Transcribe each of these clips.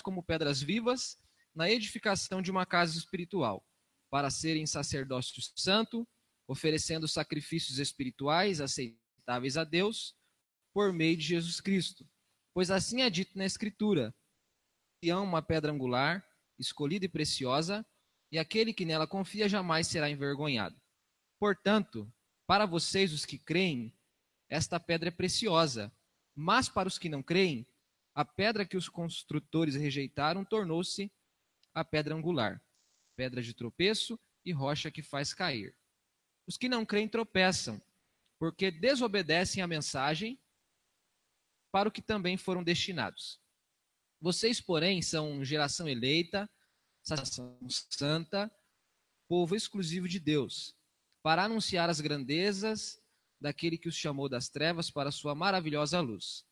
como pedras vivas na edificação de uma casa espiritual, para serem sacerdócio santo, oferecendo sacrifícios espirituais aceitáveis a Deus por meio de Jesus Cristo. Pois assim é dito na Escritura: Sião, uma pedra angular, escolhida e preciosa, e aquele que nela confia jamais será envergonhado. Portanto, para vocês, os que creem, esta pedra é preciosa, mas para os que não creem, a pedra que os construtores rejeitaram tornou-se a pedra angular, pedra de tropeço e rocha que faz cair. Os que não creem tropeçam, porque desobedecem a mensagem para o que também foram destinados. Vocês, porém, são geração eleita, nação santa, povo exclusivo de Deus, para anunciar as grandezas daquele que os chamou das trevas para a sua maravilhosa luz.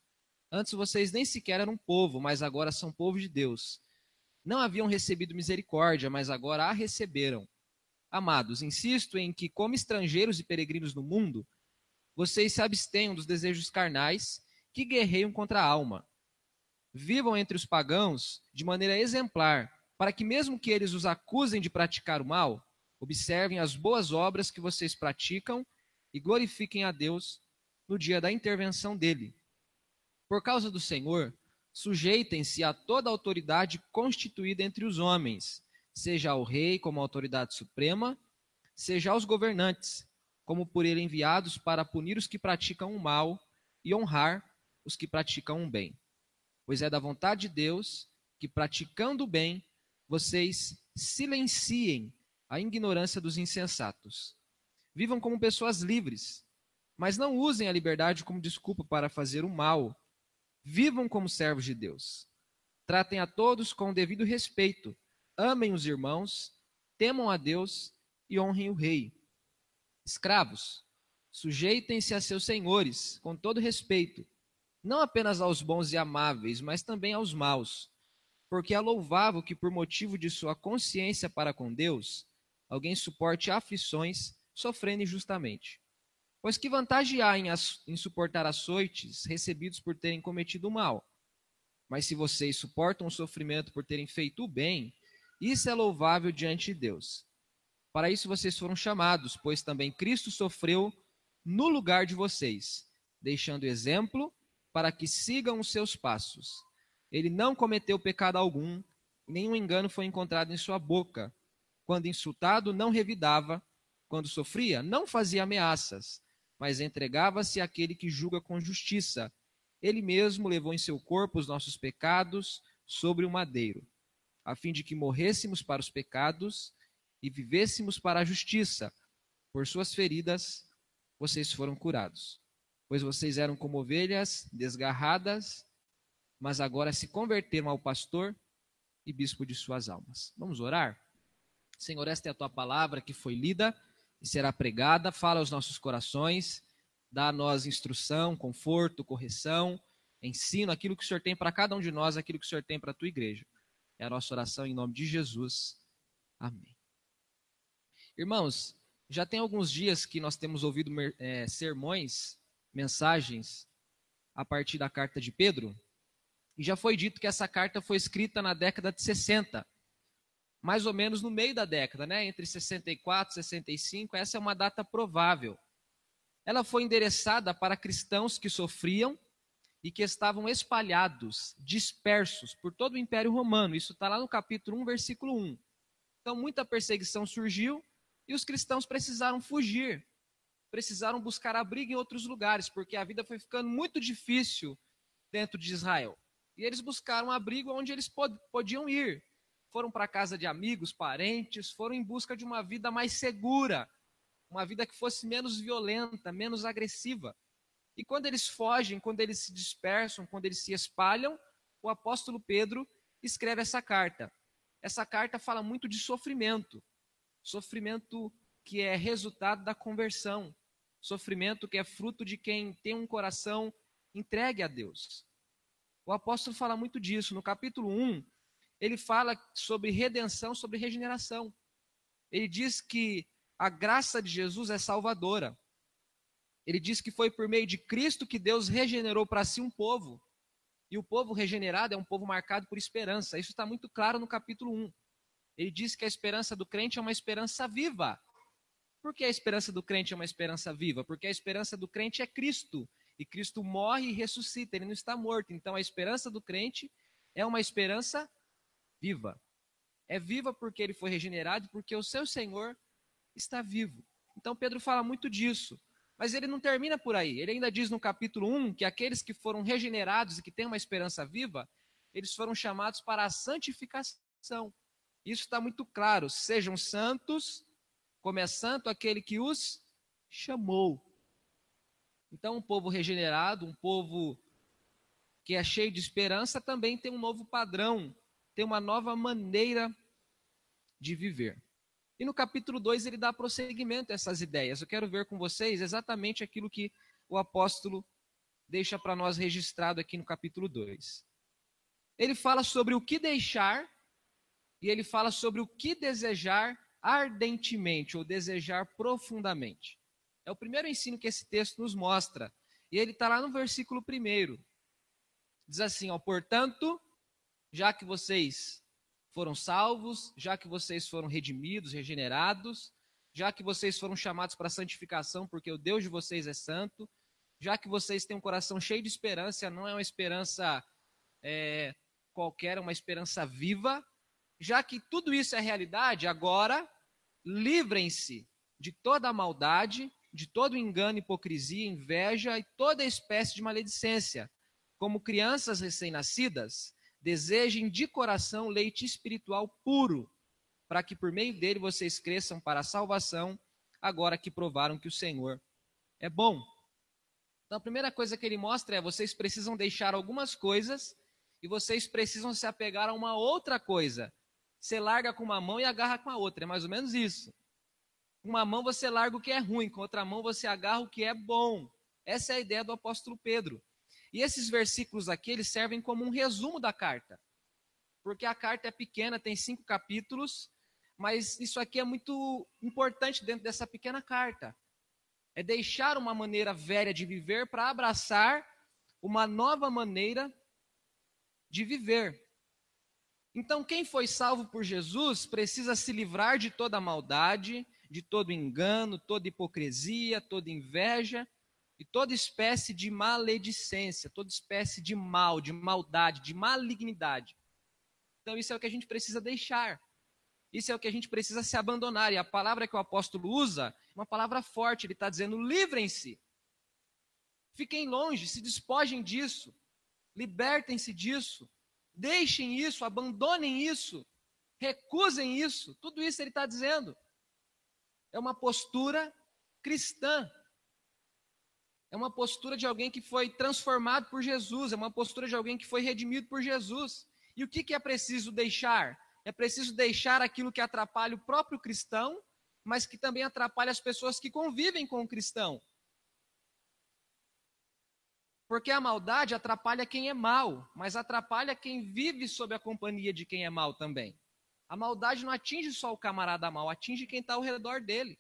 Antes vocês nem sequer eram povo, mas agora são povo de Deus. Não haviam recebido misericórdia, mas agora a receberam. Amados, insisto em que, como estrangeiros e peregrinos no mundo, vocês se abstenham dos desejos carnais que guerreiam contra a alma. Vivam entre os pagãos de maneira exemplar, para que, mesmo que eles os acusem de praticar o mal, observem as boas obras que vocês praticam e glorifiquem a Deus no dia da intervenção dele. Por causa do Senhor, sujeitem-se a toda autoridade constituída entre os homens seja ao rei como autoridade suprema, seja aos governantes, como por ele enviados para punir os que praticam o mal e honrar os que praticam o bem. Pois é da vontade de Deus que, praticando o bem, vocês silenciem a ignorância dos insensatos. Vivam como pessoas livres, mas não usem a liberdade como desculpa para fazer o mal. Vivam como servos de Deus. Tratem a todos com o devido respeito amem os irmãos, temam a Deus e honrem o rei. Escravos, sujeitem-se a seus senhores com todo respeito, não apenas aos bons e amáveis, mas também aos maus, porque é louvável que por motivo de sua consciência para com Deus, alguém suporte aflições, sofrendo injustamente. Pois que vantagem há em, em suportar açoites recebidos por terem cometido o mal? Mas se vocês suportam o sofrimento por terem feito o bem, isso é louvável diante de Deus. Para isso vocês foram chamados, pois também Cristo sofreu no lugar de vocês, deixando exemplo para que sigam os seus passos. Ele não cometeu pecado algum, nenhum engano foi encontrado em sua boca. Quando insultado, não revidava, quando sofria, não fazia ameaças, mas entregava-se àquele que julga com justiça. Ele mesmo levou em seu corpo os nossos pecados sobre o madeiro a fim de que morrêssemos para os pecados e vivêssemos para a justiça. Por suas feridas vocês foram curados. Pois vocês eram como ovelhas desgarradas, mas agora se converteram ao pastor e bispo de suas almas. Vamos orar? Senhor, esta é a tua palavra que foi lida e será pregada. Fala aos nossos corações, dá a nós instrução, conforto, correção, ensino, aquilo que o Senhor tem para cada um de nós, aquilo que o Senhor tem para a tua igreja. É a nossa oração em nome de Jesus. Amém. Irmãos, já tem alguns dias que nós temos ouvido é, sermões, mensagens, a partir da carta de Pedro, e já foi dito que essa carta foi escrita na década de 60, mais ou menos no meio da década, né? entre 64 e 65, essa é uma data provável. Ela foi endereçada para cristãos que sofriam e que estavam espalhados, dispersos por todo o Império Romano. Isso está lá no capítulo 1, versículo 1. Então, muita perseguição surgiu e os cristãos precisaram fugir, precisaram buscar abrigo em outros lugares, porque a vida foi ficando muito difícil dentro de Israel. E eles buscaram abrigo onde eles pod podiam ir. Foram para casa de amigos, parentes, foram em busca de uma vida mais segura, uma vida que fosse menos violenta, menos agressiva. E quando eles fogem, quando eles se dispersam, quando eles se espalham, o apóstolo Pedro escreve essa carta. Essa carta fala muito de sofrimento. Sofrimento que é resultado da conversão. Sofrimento que é fruto de quem tem um coração entregue a Deus. O apóstolo fala muito disso. No capítulo 1, ele fala sobre redenção, sobre regeneração. Ele diz que a graça de Jesus é salvadora. Ele diz que foi por meio de Cristo que Deus regenerou para si um povo. E o povo regenerado é um povo marcado por esperança. Isso está muito claro no capítulo 1. Ele diz que a esperança do crente é uma esperança viva. Por que a esperança do crente é uma esperança viva? Porque a esperança do crente é Cristo. E Cristo morre e ressuscita, ele não está morto. Então a esperança do crente é uma esperança viva. É viva porque ele foi regenerado, porque o seu Senhor está vivo. Então Pedro fala muito disso. Mas ele não termina por aí. Ele ainda diz no capítulo 1 que aqueles que foram regenerados e que têm uma esperança viva, eles foram chamados para a santificação. Isso está muito claro. Sejam santos, como é santo aquele que os chamou. Então, um povo regenerado, um povo que é cheio de esperança, também tem um novo padrão, tem uma nova maneira de viver. E no capítulo 2 ele dá prosseguimento a essas ideias. Eu quero ver com vocês exatamente aquilo que o apóstolo deixa para nós registrado aqui no capítulo 2. Ele fala sobre o que deixar e ele fala sobre o que desejar ardentemente ou desejar profundamente. É o primeiro ensino que esse texto nos mostra. E ele está lá no versículo primeiro. Diz assim: ó, portanto, já que vocês foram salvos, já que vocês foram redimidos, regenerados, já que vocês foram chamados para santificação, porque o Deus de vocês é santo, já que vocês têm um coração cheio de esperança, não é uma esperança é, qualquer, é uma esperança viva, já que tudo isso é realidade, agora livrem-se de toda a maldade, de todo engano, hipocrisia, inveja e toda espécie de maledicência. Como crianças recém-nascidas, desejem de coração leite espiritual puro, para que por meio dele vocês cresçam para a salvação, agora que provaram que o Senhor é bom. Então a primeira coisa que ele mostra é: vocês precisam deixar algumas coisas e vocês precisam se apegar a uma outra coisa. Você larga com uma mão e agarra com a outra. É mais ou menos isso. Com uma mão você larga o que é ruim, com outra mão você agarra o que é bom. Essa é a ideia do apóstolo Pedro. E esses versículos aqui, eles servem como um resumo da carta. Porque a carta é pequena, tem cinco capítulos, mas isso aqui é muito importante dentro dessa pequena carta. É deixar uma maneira velha de viver para abraçar uma nova maneira de viver. Então, quem foi salvo por Jesus precisa se livrar de toda maldade, de todo engano, toda hipocrisia, toda inveja e toda espécie de maledicência, toda espécie de mal, de maldade, de malignidade. Então, isso é o que a gente precisa deixar. Isso é o que a gente precisa se abandonar. E a palavra que o apóstolo usa é uma palavra forte. Ele está dizendo: livrem-se. Fiquem longe, se despojem disso. Libertem-se disso. Deixem isso, abandonem isso, recusem isso. Tudo isso ele está dizendo. É uma postura cristã. É uma postura de alguém que foi transformado por Jesus. É uma postura de alguém que foi redimido por Jesus. E o que, que é preciso deixar? É preciso deixar aquilo que atrapalha o próprio cristão, mas que também atrapalha as pessoas que convivem com o cristão. Porque a maldade atrapalha quem é mal, mas atrapalha quem vive sob a companhia de quem é mal também. A maldade não atinge só o camarada mal, atinge quem está ao redor dele.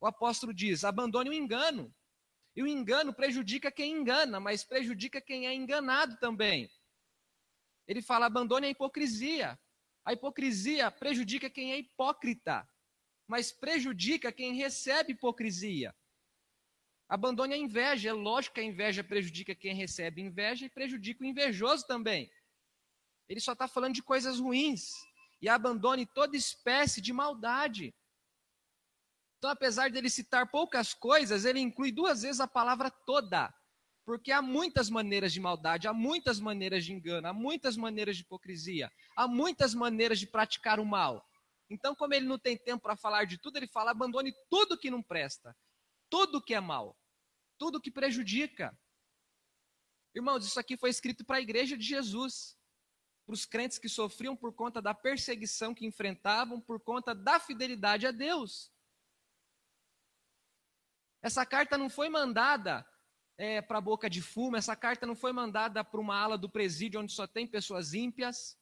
O apóstolo diz: abandone o engano. E o engano prejudica quem engana, mas prejudica quem é enganado também. Ele fala: abandone a hipocrisia. A hipocrisia prejudica quem é hipócrita, mas prejudica quem recebe hipocrisia. Abandone a inveja. É lógico que a inveja prejudica quem recebe inveja e prejudica o invejoso também. Ele só está falando de coisas ruins. E abandone toda espécie de maldade. Então, apesar dele citar poucas coisas, ele inclui duas vezes a palavra toda. Porque há muitas maneiras de maldade, há muitas maneiras de engano, há muitas maneiras de hipocrisia, há muitas maneiras de praticar o mal. Então, como ele não tem tempo para falar de tudo, ele fala: abandone tudo que não presta, tudo que é mal, tudo que prejudica. Irmãos, isso aqui foi escrito para a igreja de Jesus, para os crentes que sofriam por conta da perseguição que enfrentavam, por conta da fidelidade a Deus. Essa carta não foi mandada é, para a boca de fumo, essa carta não foi mandada para uma ala do presídio onde só tem pessoas ímpias,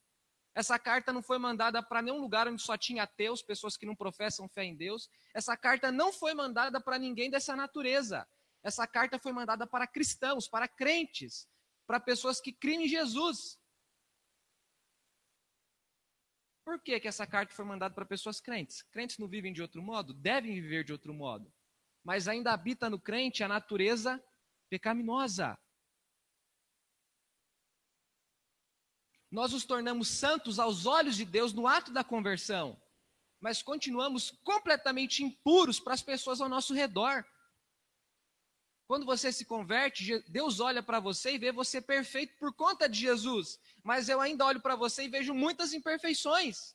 essa carta não foi mandada para nenhum lugar onde só tinha ateus, pessoas que não professam fé em Deus. Essa carta não foi mandada para ninguém dessa natureza. Essa carta foi mandada para cristãos, para crentes, para pessoas que criam em Jesus. Por que, que essa carta foi mandada para pessoas crentes? Crentes não vivem de outro modo? Devem viver de outro modo. Mas ainda habita no crente a natureza pecaminosa. Nós nos tornamos santos aos olhos de Deus no ato da conversão, mas continuamos completamente impuros para as pessoas ao nosso redor. Quando você se converte, Deus olha para você e vê você perfeito por conta de Jesus. Mas eu ainda olho para você e vejo muitas imperfeições.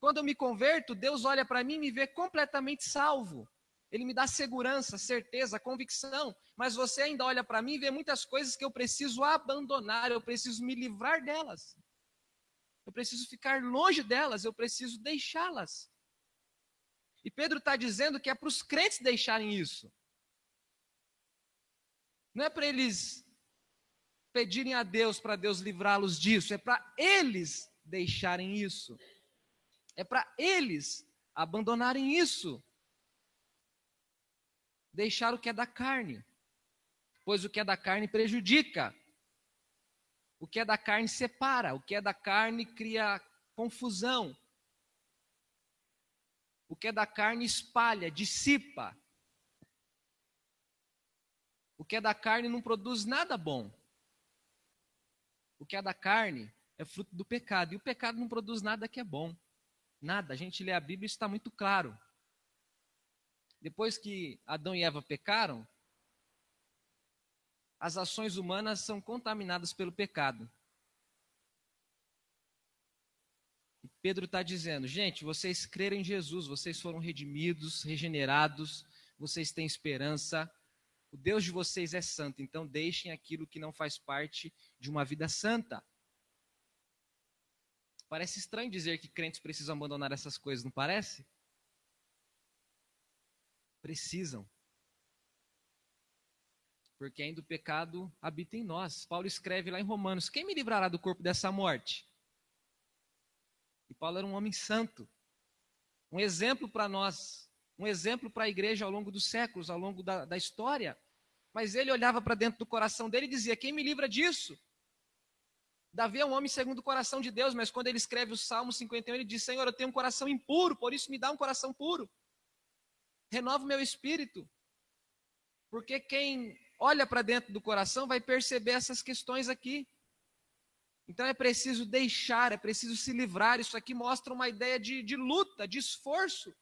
Quando eu me converto, Deus olha para mim e me vê completamente salvo. Ele me dá segurança, certeza, convicção. Mas você ainda olha para mim e vê muitas coisas que eu preciso abandonar, eu preciso me livrar delas. Eu preciso ficar longe delas, eu preciso deixá-las. E Pedro está dizendo que é para os crentes deixarem isso. Não é para eles pedirem a Deus para Deus livrá-los disso, é para eles deixarem isso. É para eles abandonarem isso. Deixar o que é da carne. Pois o que é da carne prejudica. O que é da carne separa, o que é da carne cria confusão. O que é da carne espalha, dissipa. O que é da carne não produz nada bom. O que é da carne é fruto do pecado. E o pecado não produz nada que é bom. Nada. A gente lê a Bíblia e está muito claro. Depois que Adão e Eva pecaram, as ações humanas são contaminadas pelo pecado. E Pedro está dizendo, gente, vocês creram em Jesus, vocês foram redimidos, regenerados, vocês têm esperança, o Deus de vocês é santo, então deixem aquilo que não faz parte de uma vida santa. Parece estranho dizer que crentes precisam abandonar essas coisas, não parece? Precisam. Porque ainda o pecado habita em nós. Paulo escreve lá em Romanos: Quem me livrará do corpo dessa morte? E Paulo era um homem santo, um exemplo para nós um exemplo para a igreja ao longo dos séculos, ao longo da, da história. Mas ele olhava para dentro do coração dele e dizia: Quem me livra disso? Davi é um homem segundo o coração de Deus, mas quando ele escreve o Salmo 51, ele diz: Senhor, eu tenho um coração impuro, por isso me dá um coração puro. Renova o meu espírito. Porque quem olha para dentro do coração vai perceber essas questões aqui. Então é preciso deixar, é preciso se livrar. Isso aqui mostra uma ideia de, de luta, de esforço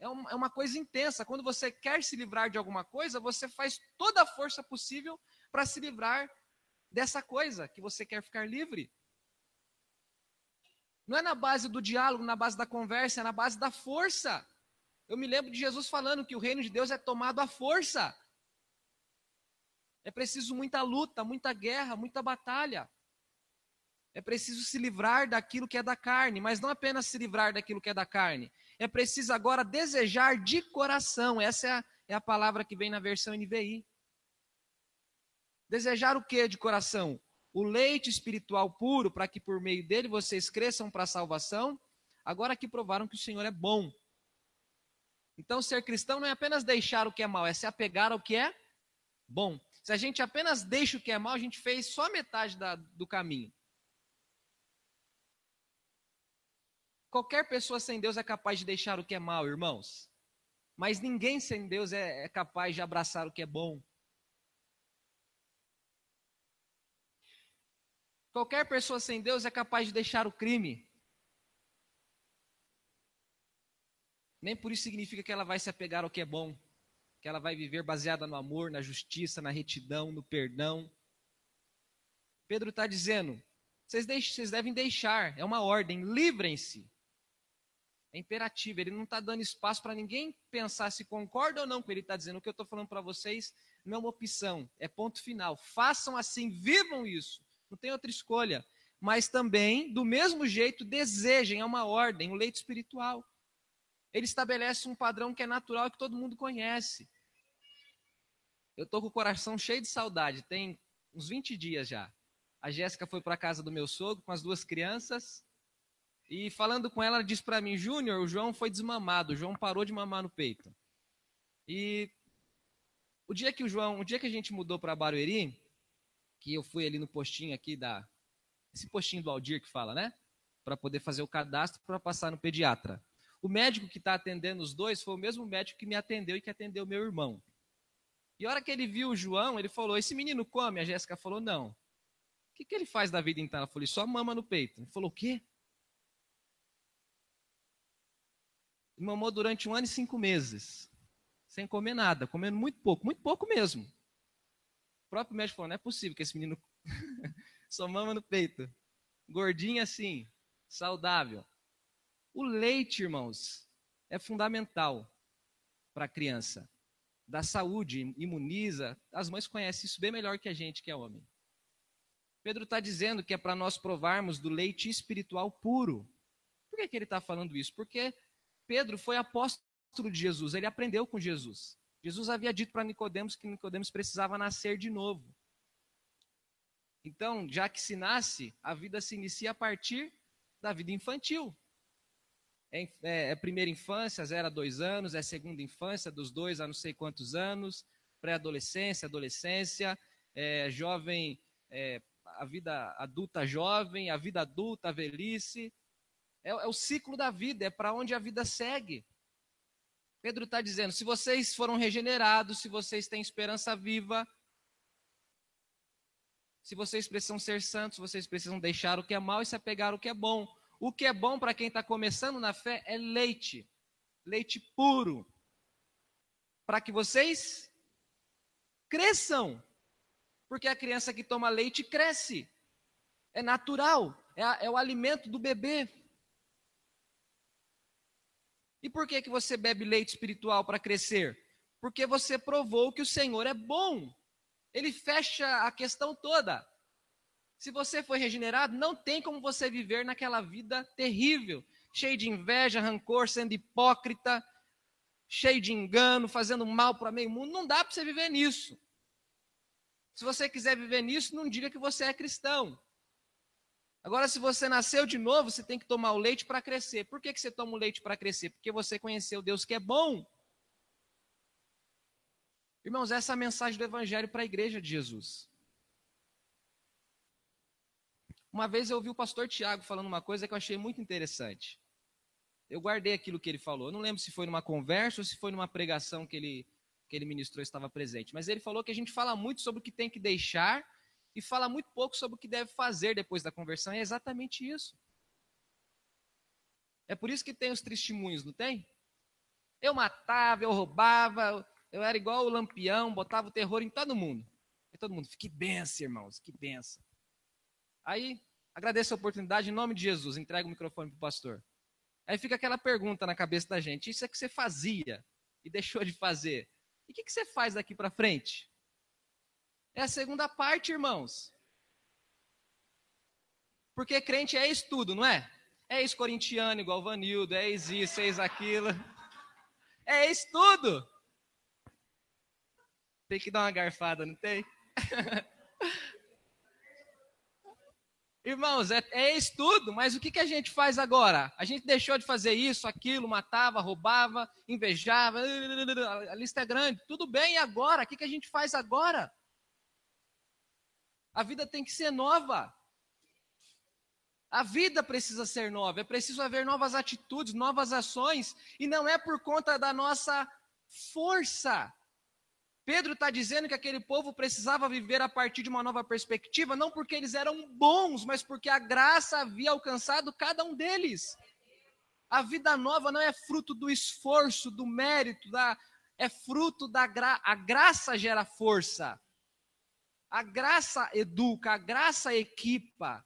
é, é uma coisa intensa. Quando você quer se livrar de alguma coisa, você faz toda a força possível para se livrar dessa coisa que você quer ficar livre. Não é na base do diálogo, na base da conversa, é na base da força. Eu me lembro de Jesus falando que o reino de Deus é tomado à força. É preciso muita luta, muita guerra, muita batalha. É preciso se livrar daquilo que é da carne, mas não apenas se livrar daquilo que é da carne, é preciso agora desejar de coração. Essa é a, é a palavra que vem na versão NVI. Desejar o que de coração? O leite espiritual puro, para que por meio dele vocês cresçam para a salvação. Agora que provaram que o Senhor é bom. Então, ser cristão não é apenas deixar o que é mal, é se apegar ao que é bom. Se a gente apenas deixa o que é mal, a gente fez só metade da, do caminho. Qualquer pessoa sem Deus é capaz de deixar o que é mal, irmãos. Mas ninguém sem Deus é, é capaz de abraçar o que é bom. Qualquer pessoa sem Deus é capaz de deixar o crime. Nem por isso significa que ela vai se apegar ao que é bom, que ela vai viver baseada no amor, na justiça, na retidão, no perdão. Pedro está dizendo: vocês, vocês devem deixar, é uma ordem, livrem-se é imperativo, ele não está dando espaço para ninguém pensar se concorda ou não com o que ele está dizendo. O que eu estou falando para vocês não é uma opção, é ponto final. Façam assim, vivam isso, não tem outra escolha. Mas também, do mesmo jeito, desejem, é uma ordem, um leito espiritual. Ele estabelece um padrão que é natural que todo mundo conhece. Eu estou com o coração cheio de saudade, tem uns 20 dias já. A Jéssica foi para casa do meu sogro com as duas crianças. E falando com ela, ela disse para mim: Júnior, o João foi desmamado, o João parou de mamar no peito. E o dia que o João, o dia que a gente mudou para Barueri, que eu fui ali no postinho aqui da. Esse postinho do Aldir que fala, né? Para poder fazer o cadastro para passar no pediatra. O médico que está atendendo os dois foi o mesmo médico que me atendeu e que atendeu meu irmão. E a hora que ele viu o João, ele falou: Esse menino come? A Jéssica falou: Não. O que, que ele faz da vida então? Ela falou: Só mama no peito. Ele falou: O quê? Ele mamou durante um ano e cinco meses, sem comer nada, comendo muito pouco, muito pouco mesmo. O próprio médico falou: Não é possível que esse menino só mama no peito. Gordinho assim, saudável. O leite, irmãos, é fundamental para a criança. Da saúde, imuniza. As mães conhecem isso bem melhor que a gente, que é homem. Pedro está dizendo que é para nós provarmos do leite espiritual puro. Por que, que ele está falando isso? Porque Pedro foi apóstolo de Jesus, ele aprendeu com Jesus. Jesus havia dito para Nicodemos que Nicodemos precisava nascer de novo. Então, já que se nasce, a vida se inicia a partir da vida infantil. É, é, é, primeira infância, zero a dois anos, é segunda infância, dos dois a não sei quantos anos, pré-adolescência, adolescência, é, jovem, é, a vida adulta jovem, a vida adulta, a velhice. É, é o ciclo da vida, é para onde a vida segue. Pedro está dizendo: se vocês foram regenerados, se vocês têm esperança viva, se vocês precisam ser santos, vocês precisam deixar o que é mal e se apegar ao que é bom. O que é bom para quem está começando na fé é leite, leite puro, para que vocês cresçam, porque a criança que toma leite cresce, é natural, é, é o alimento do bebê. E por que, que você bebe leite espiritual para crescer? Porque você provou que o Senhor é bom. Ele fecha a questão toda. Se você foi regenerado, não tem como você viver naquela vida terrível, cheio de inveja, rancor, sendo hipócrita, cheio de engano, fazendo mal para meio mundo. Não dá para você viver nisso. Se você quiser viver nisso, não diga que você é cristão. Agora, se você nasceu de novo, você tem que tomar o leite para crescer. Por que, que você toma o leite para crescer? Porque você conheceu Deus que é bom. Irmãos, essa é a mensagem do Evangelho para a igreja de Jesus. Uma vez eu ouvi o pastor Tiago falando uma coisa que eu achei muito interessante. Eu guardei aquilo que ele falou. Eu não lembro se foi numa conversa ou se foi numa pregação que ele, que ele ministrou estava presente. Mas ele falou que a gente fala muito sobre o que tem que deixar e fala muito pouco sobre o que deve fazer depois da conversão. É exatamente isso. É por isso que tem os testemunhos, não tem? Eu matava, eu roubava, eu era igual o lampião, botava o terror em todo mundo. E todo mundo, que benção, irmãos, que benção. Aí, agradeço a oportunidade, em nome de Jesus, entrega o microfone para o pastor. Aí fica aquela pergunta na cabeça da gente: isso é que você fazia e deixou de fazer. E o que, que você faz daqui para frente? É a segunda parte, irmãos. Porque crente é isso tudo, não é? É ex-corintiano, igual Vanildo, é ex-isso, é ex-aquilo. É isso tudo. Tem que dar uma garfada, não tem? Irmãos, é, é isso tudo, mas o que, que a gente faz agora? A gente deixou de fazer isso, aquilo, matava, roubava, invejava, a lista é grande. Tudo bem, e agora? O que, que a gente faz agora? A vida tem que ser nova. A vida precisa ser nova, é preciso haver novas atitudes, novas ações, e não é por conta da nossa força, Pedro está dizendo que aquele povo precisava viver a partir de uma nova perspectiva, não porque eles eram bons, mas porque a graça havia alcançado cada um deles. A vida nova não é fruto do esforço, do mérito, da, é fruto da gra, a graça gera força. A graça educa, a graça equipa.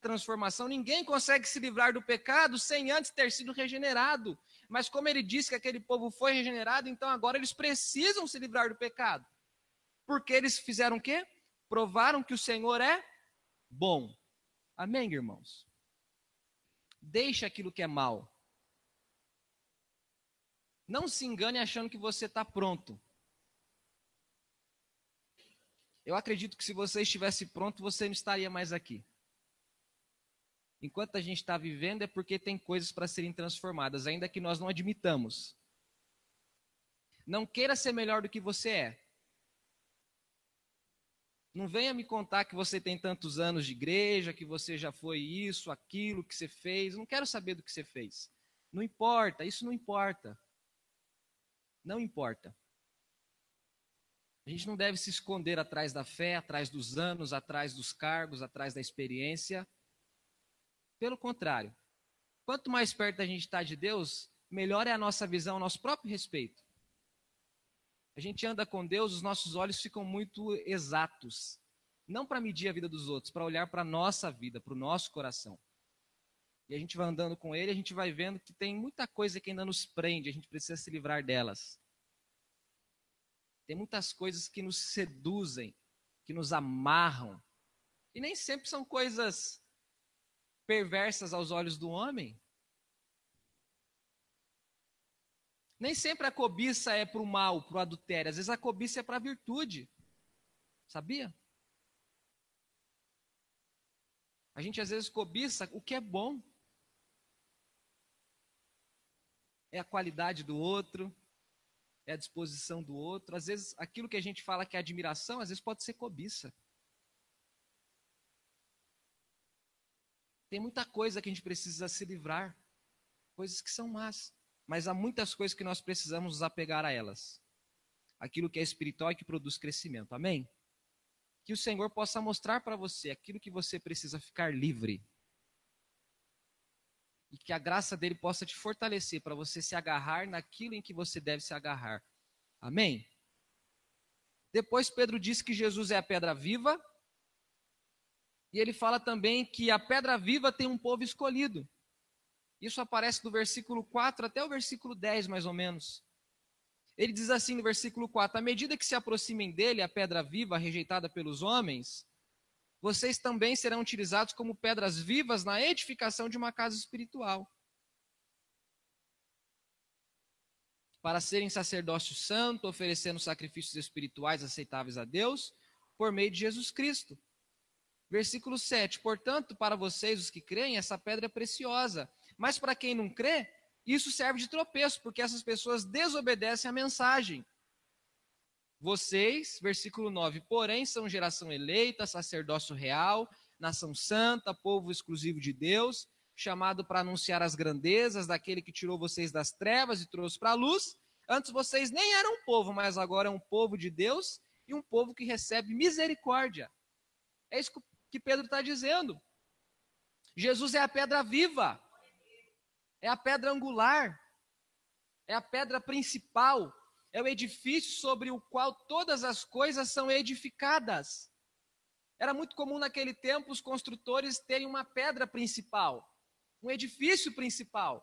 Transformação, ninguém consegue se livrar do pecado sem antes ter sido regenerado. Mas como ele disse que aquele povo foi regenerado, então agora eles precisam se livrar do pecado. Porque eles fizeram o quê? Provaram que o Senhor é bom. Amém, irmãos? Deixa aquilo que é mal. Não se engane achando que você está pronto. Eu acredito que se você estivesse pronto, você não estaria mais aqui enquanto a gente está vivendo, é porque tem coisas para serem transformadas, ainda que nós não admitamos. Não queira ser melhor do que você é. Não venha me contar que você tem tantos anos de igreja, que você já foi isso, aquilo que você fez. Não quero saber do que você fez. Não importa, isso não importa. Não importa. A gente não deve se esconder atrás da fé, atrás dos anos, atrás dos cargos, atrás da experiência. Pelo contrário, quanto mais perto a gente está de Deus, melhor é a nossa visão, o nosso próprio respeito. A gente anda com Deus, os nossos olhos ficam muito exatos. Não para medir a vida dos outros, para olhar para a nossa vida, para o nosso coração. E a gente vai andando com Ele, a gente vai vendo que tem muita coisa que ainda nos prende, a gente precisa se livrar delas. Tem muitas coisas que nos seduzem, que nos amarram. E nem sempre são coisas perversas aos olhos do homem. Nem sempre a cobiça é para o mal, para o adultério. Às vezes a cobiça é para a virtude. Sabia? A gente às vezes cobiça o que é bom. É a qualidade do outro, é a disposição do outro. Às vezes aquilo que a gente fala que é admiração, às vezes pode ser cobiça. Tem muita coisa que a gente precisa se livrar, coisas que são más mas há muitas coisas que nós precisamos nos apegar a elas. Aquilo que é espiritual e que produz crescimento. Amém? Que o Senhor possa mostrar para você aquilo que você precisa ficar livre. E que a graça dele possa te fortalecer para você se agarrar naquilo em que você deve se agarrar. Amém? Depois Pedro diz que Jesus é a pedra viva. E ele fala também que a pedra viva tem um povo escolhido. Isso aparece do versículo 4 até o versículo 10, mais ou menos. Ele diz assim no versículo 4: À medida que se aproximem dele, a pedra viva rejeitada pelos homens, vocês também serão utilizados como pedras vivas na edificação de uma casa espiritual. Para serem sacerdócio santo, oferecendo sacrifícios espirituais aceitáveis a Deus, por meio de Jesus Cristo. Versículo 7: Portanto, para vocês, os que creem, essa pedra é preciosa mas para quem não crê, isso serve de tropeço, porque essas pessoas desobedecem à mensagem. Vocês, versículo 9, porém são geração eleita, sacerdócio real, nação santa, povo exclusivo de Deus, chamado para anunciar as grandezas daquele que tirou vocês das trevas e trouxe para a luz. Antes vocês nem eram um povo, mas agora é um povo de Deus e um povo que recebe misericórdia. É isso que Pedro está dizendo. Jesus é a pedra viva é a pedra angular, é a pedra principal, é o edifício sobre o qual todas as coisas são edificadas. Era muito comum naquele tempo os construtores terem uma pedra principal, um edifício principal.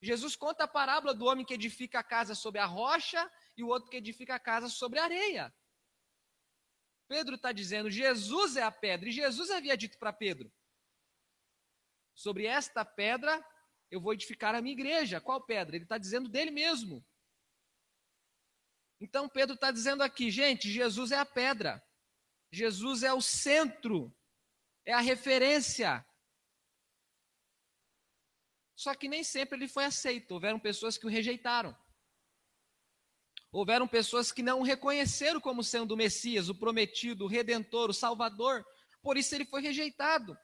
Jesus conta a parábola do homem que edifica a casa sobre a rocha e o outro que edifica a casa sobre a areia. Pedro está dizendo: Jesus é a pedra, e Jesus havia dito para Pedro: sobre esta pedra eu vou edificar a minha igreja. Qual pedra? Ele está dizendo dele mesmo. Então Pedro está dizendo aqui, gente, Jesus é a pedra. Jesus é o centro, é a referência. Só que nem sempre ele foi aceito. Houveram pessoas que o rejeitaram. Houveram pessoas que não o reconheceram como sendo o Messias, o prometido, o redentor, o salvador. Por isso ele foi rejeitado.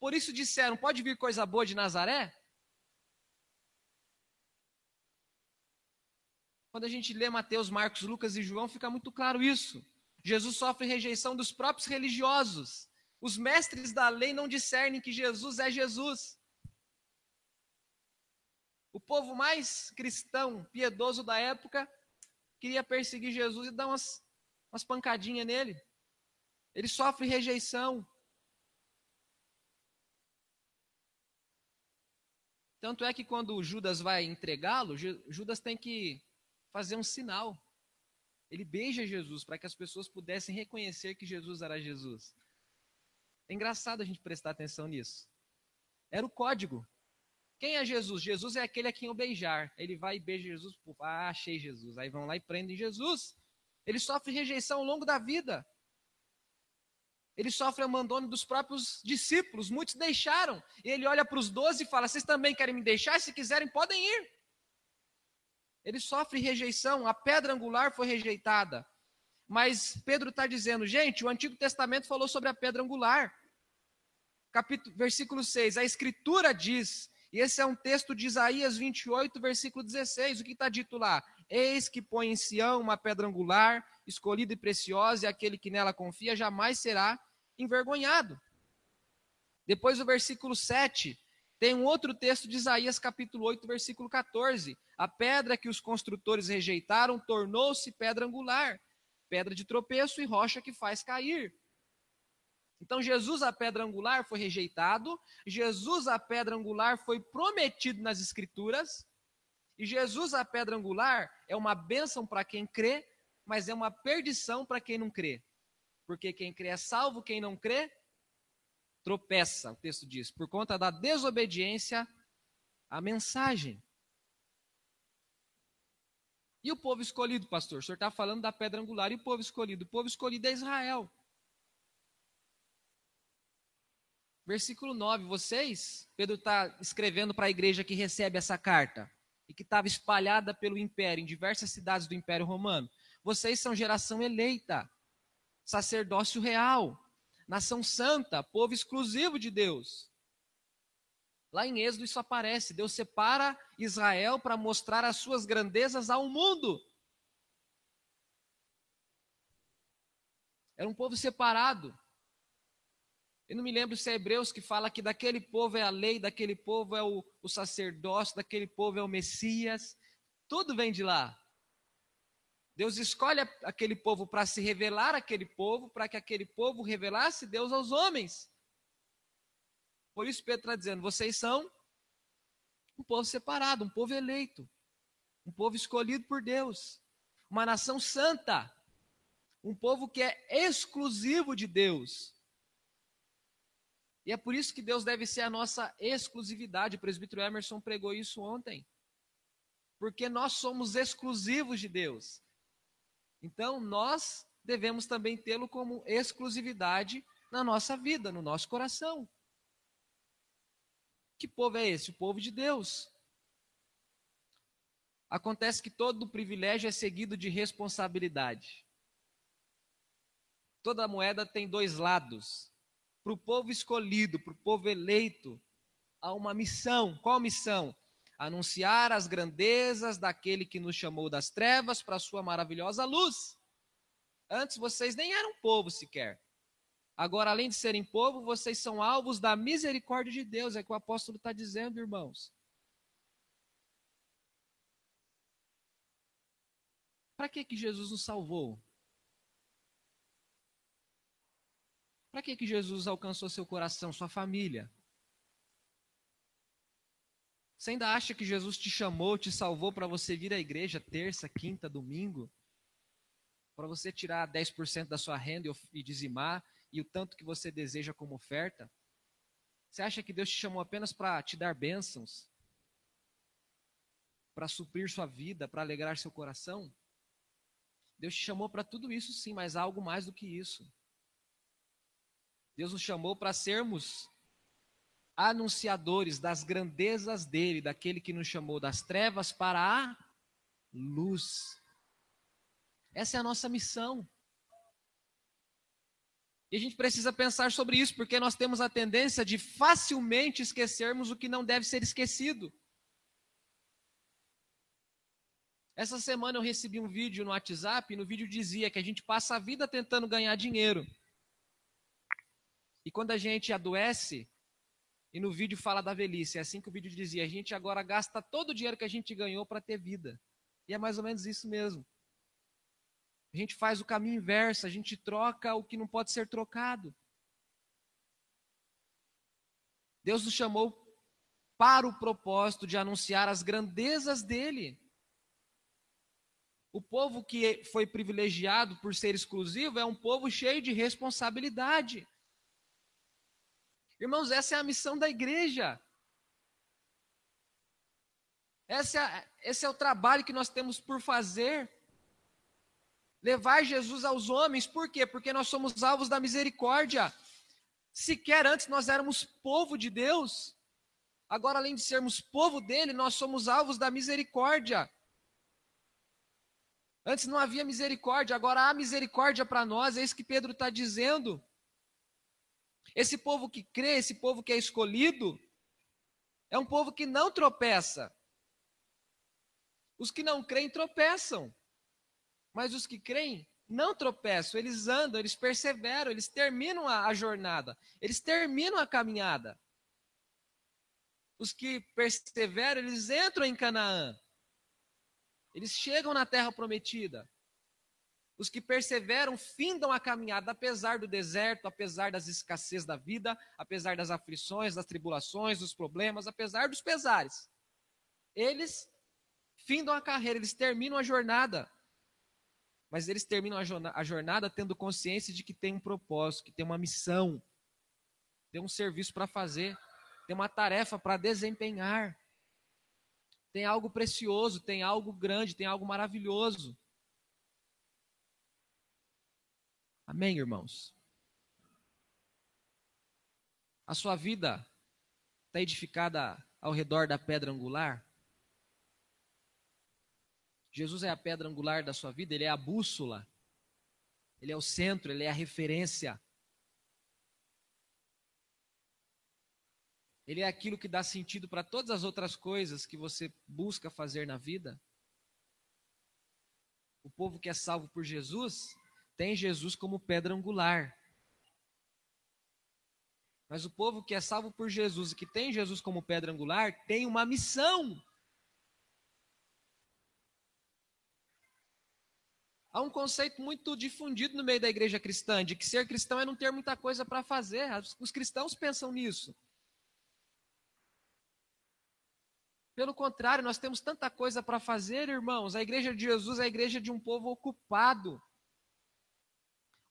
Por isso disseram: pode vir coisa boa de Nazaré? Quando a gente lê Mateus, Marcos, Lucas e João, fica muito claro isso. Jesus sofre rejeição dos próprios religiosos. Os mestres da lei não discernem que Jesus é Jesus. O povo mais cristão, piedoso da época, queria perseguir Jesus e dar umas, umas pancadinhas nele. Ele sofre rejeição. Tanto é que quando Judas vai entregá-lo, Judas tem que fazer um sinal. Ele beija Jesus para que as pessoas pudessem reconhecer que Jesus era Jesus. É engraçado a gente prestar atenção nisso. Era o código. Quem é Jesus? Jesus é aquele a quem eu beijar. Ele vai e beija Jesus. Ah, achei Jesus. Aí vão lá e prendem Jesus. Ele sofre rejeição ao longo da vida. Ele sofre abandono dos próprios discípulos. Muitos deixaram. E ele olha para os doze e fala: Vocês também querem me deixar? Se quiserem, podem ir. Ele sofre rejeição, a pedra angular foi rejeitada. Mas Pedro está dizendo, gente, o Antigo Testamento falou sobre a pedra angular. Capítulo, versículo 6, a Escritura diz, e esse é um texto de Isaías 28, versículo 16, o que está dito lá? Eis que põe em Sião uma pedra angular, escolhida e preciosa, e aquele que nela confia jamais será envergonhado. Depois o versículo 7, tem um outro texto de Isaías capítulo 8, versículo 14. A pedra que os construtores rejeitaram tornou-se pedra angular, pedra de tropeço e rocha que faz cair. Então Jesus a pedra angular foi rejeitado, Jesus a pedra angular foi prometido nas escrituras, e Jesus a pedra angular é uma bênção para quem crê, mas é uma perdição para quem não crê. Porque quem crê é salvo, quem não crê tropeça, o texto diz, por conta da desobediência à mensagem. E o povo escolhido, pastor? O senhor está falando da pedra angular e o povo escolhido? O povo escolhido é Israel. Versículo 9: Vocês, Pedro está escrevendo para a igreja que recebe essa carta e que estava espalhada pelo império, em diversas cidades do Império Romano. Vocês são geração eleita, sacerdócio real, nação santa, povo exclusivo de Deus. Lá em Êxodo isso aparece. Deus separa Israel para mostrar as suas grandezas ao mundo. Era um povo separado. Eu não me lembro se é Hebreus que fala que daquele povo é a lei, daquele povo é o, o sacerdócio, daquele povo é o Messias. Tudo vem de lá. Deus escolhe aquele povo para se revelar aquele povo, para que aquele povo revelasse Deus aos homens. Por isso Pedro está dizendo: vocês são um povo separado, um povo eleito, um povo escolhido por Deus, uma nação santa, um povo que é exclusivo de Deus. E é por isso que Deus deve ser a nossa exclusividade. O presbítero Emerson pregou isso ontem. Porque nós somos exclusivos de Deus. Então, nós devemos também tê-lo como exclusividade na nossa vida, no nosso coração. Que povo é esse? O povo de Deus. Acontece que todo privilégio é seguido de responsabilidade. Toda moeda tem dois lados. Para o povo escolhido, para o povo eleito, há uma missão. Qual missão? anunciar as grandezas daquele que nos chamou das trevas para a sua maravilhosa luz. Antes vocês nem eram povo sequer. Agora, além de serem povo, vocês são alvos da misericórdia de Deus, é o que o apóstolo está dizendo, irmãos. Para que, que Jesus nos salvou? Para que, que Jesus alcançou seu coração, sua família? Você ainda acha que Jesus te chamou, te salvou para você vir à igreja terça, quinta, domingo? Para você tirar 10% da sua renda e dizimar e o tanto que você deseja como oferta? Você acha que Deus te chamou apenas para te dar bênçãos? Para suprir sua vida, para alegrar seu coração? Deus te chamou para tudo isso sim, mas há algo mais do que isso. Deus nos chamou para sermos anunciadores das grandezas dele, daquele que nos chamou das trevas para a luz. Essa é a nossa missão. E a gente precisa pensar sobre isso, porque nós temos a tendência de facilmente esquecermos o que não deve ser esquecido. Essa semana eu recebi um vídeo no WhatsApp, e no vídeo dizia que a gente passa a vida tentando ganhar dinheiro. E quando a gente adoece, e no vídeo fala da velhice. É assim que o vídeo dizia. A gente agora gasta todo o dinheiro que a gente ganhou para ter vida. E é mais ou menos isso mesmo. A gente faz o caminho inverso, a gente troca o que não pode ser trocado. Deus nos chamou para o propósito de anunciar as grandezas dele. O povo que foi privilegiado por ser exclusivo é um povo cheio de responsabilidade. Irmãos, essa é a missão da igreja. Esse é, esse é o trabalho que nós temos por fazer. Levar Jesus aos homens, por quê? Porque nós somos alvos da misericórdia. Sequer antes nós éramos povo de Deus. Agora, além de sermos povo dele, nós somos alvos da misericórdia. Antes não havia misericórdia, agora há misericórdia para nós, é isso que Pedro está dizendo. Esse povo que crê, esse povo que é escolhido, é um povo que não tropeça. Os que não creem tropeçam, mas os que creem não tropeçam, eles andam, eles perseveram, eles terminam a, a jornada, eles terminam a caminhada. Os que perseveram, eles entram em Canaã. Eles chegam na terra prometida. Os que perseveram findam a caminhada, apesar do deserto, apesar das escassez da vida, apesar das aflições, das tribulações, dos problemas, apesar dos pesares. Eles findam a carreira, eles terminam a jornada. Mas eles terminam a jornada tendo consciência de que tem um propósito, que tem uma missão, tem um serviço para fazer, tem uma tarefa para desempenhar. Tem algo precioso, tem algo grande, tem algo maravilhoso. Amém, irmãos? A sua vida está edificada ao redor da pedra angular? Jesus é a pedra angular da sua vida, ele é a bússola, ele é o centro, ele é a referência. Ele é aquilo que dá sentido para todas as outras coisas que você busca fazer na vida. O povo que é salvo por Jesus tem Jesus como pedra angular. Mas o povo que é salvo por Jesus e que tem Jesus como pedra angular tem uma missão. Há um conceito muito difundido no meio da igreja cristã de que ser cristão é não ter muita coisa para fazer. Os cristãos pensam nisso. Pelo contrário, nós temos tanta coisa para fazer, irmãos. A igreja de Jesus é a igreja de um povo ocupado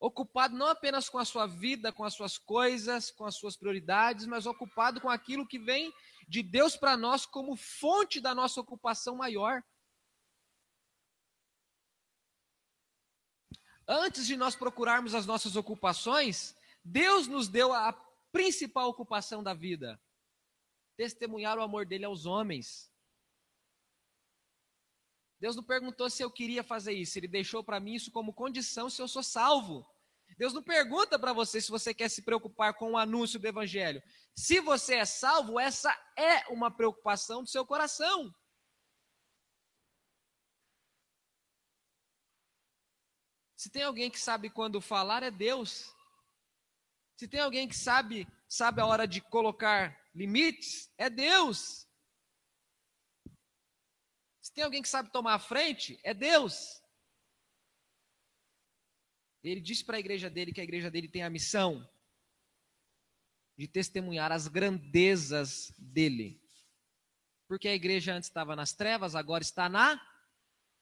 ocupado não apenas com a sua vida, com as suas coisas, com as suas prioridades, mas ocupado com aquilo que vem de Deus para nós como fonte da nossa ocupação maior. Antes de nós procurarmos as nossas ocupações, Deus nos deu a principal ocupação da vida: testemunhar o amor dele aos homens. Deus não perguntou se eu queria fazer isso, ele deixou para mim isso como condição se eu sou salvo. Deus não pergunta para você se você quer se preocupar com o anúncio do evangelho. Se você é salvo, essa é uma preocupação do seu coração. Se tem alguém que sabe quando falar, é Deus. Se tem alguém que sabe, sabe a hora de colocar limites, é Deus. Se tem alguém que sabe tomar a frente, é Deus. Ele disse para a igreja dele que a igreja dele tem a missão de testemunhar as grandezas dele. Porque a igreja antes estava nas trevas, agora está na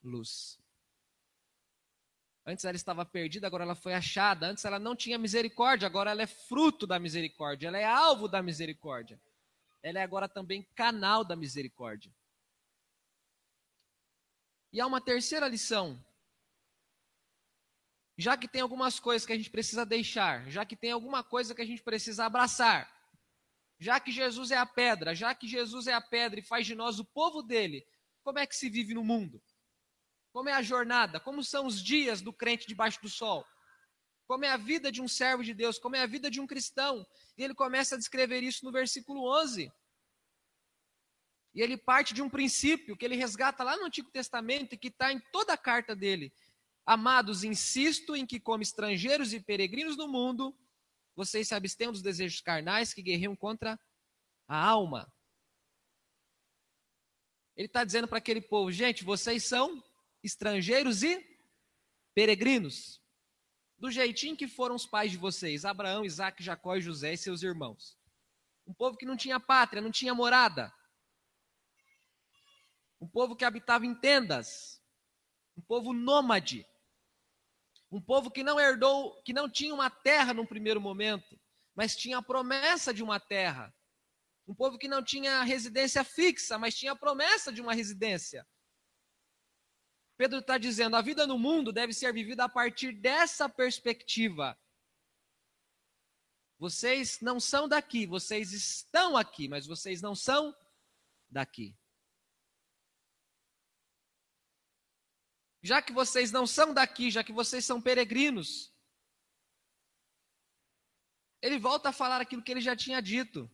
luz. Antes ela estava perdida, agora ela foi achada. Antes ela não tinha misericórdia, agora ela é fruto da misericórdia. Ela é alvo da misericórdia. Ela é agora também canal da misericórdia. E há uma terceira lição já que tem algumas coisas que a gente precisa deixar, já que tem alguma coisa que a gente precisa abraçar, já que Jesus é a pedra, já que Jesus é a pedra e faz de nós o povo dele, como é que se vive no mundo? Como é a jornada? Como são os dias do crente debaixo do sol? Como é a vida de um servo de Deus? Como é a vida de um cristão? E ele começa a descrever isso no versículo 11. E ele parte de um princípio que ele resgata lá no Antigo Testamento e que está em toda a carta dele, Amados, insisto em que, como estrangeiros e peregrinos no mundo, vocês se abstenham dos desejos carnais que guerreiam contra a alma. Ele está dizendo para aquele povo: gente, vocês são estrangeiros e peregrinos. Do jeitinho que foram os pais de vocês, Abraão, Isaac, Jacó e José e seus irmãos. Um povo que não tinha pátria, não tinha morada. Um povo que habitava em tendas. Um povo nômade. Um povo que não herdou, que não tinha uma terra num primeiro momento, mas tinha a promessa de uma terra. Um povo que não tinha residência fixa, mas tinha a promessa de uma residência. Pedro está dizendo: a vida no mundo deve ser vivida a partir dessa perspectiva. Vocês não são daqui, vocês estão aqui, mas vocês não são daqui. Já que vocês não são daqui, já que vocês são peregrinos. Ele volta a falar aquilo que ele já tinha dito.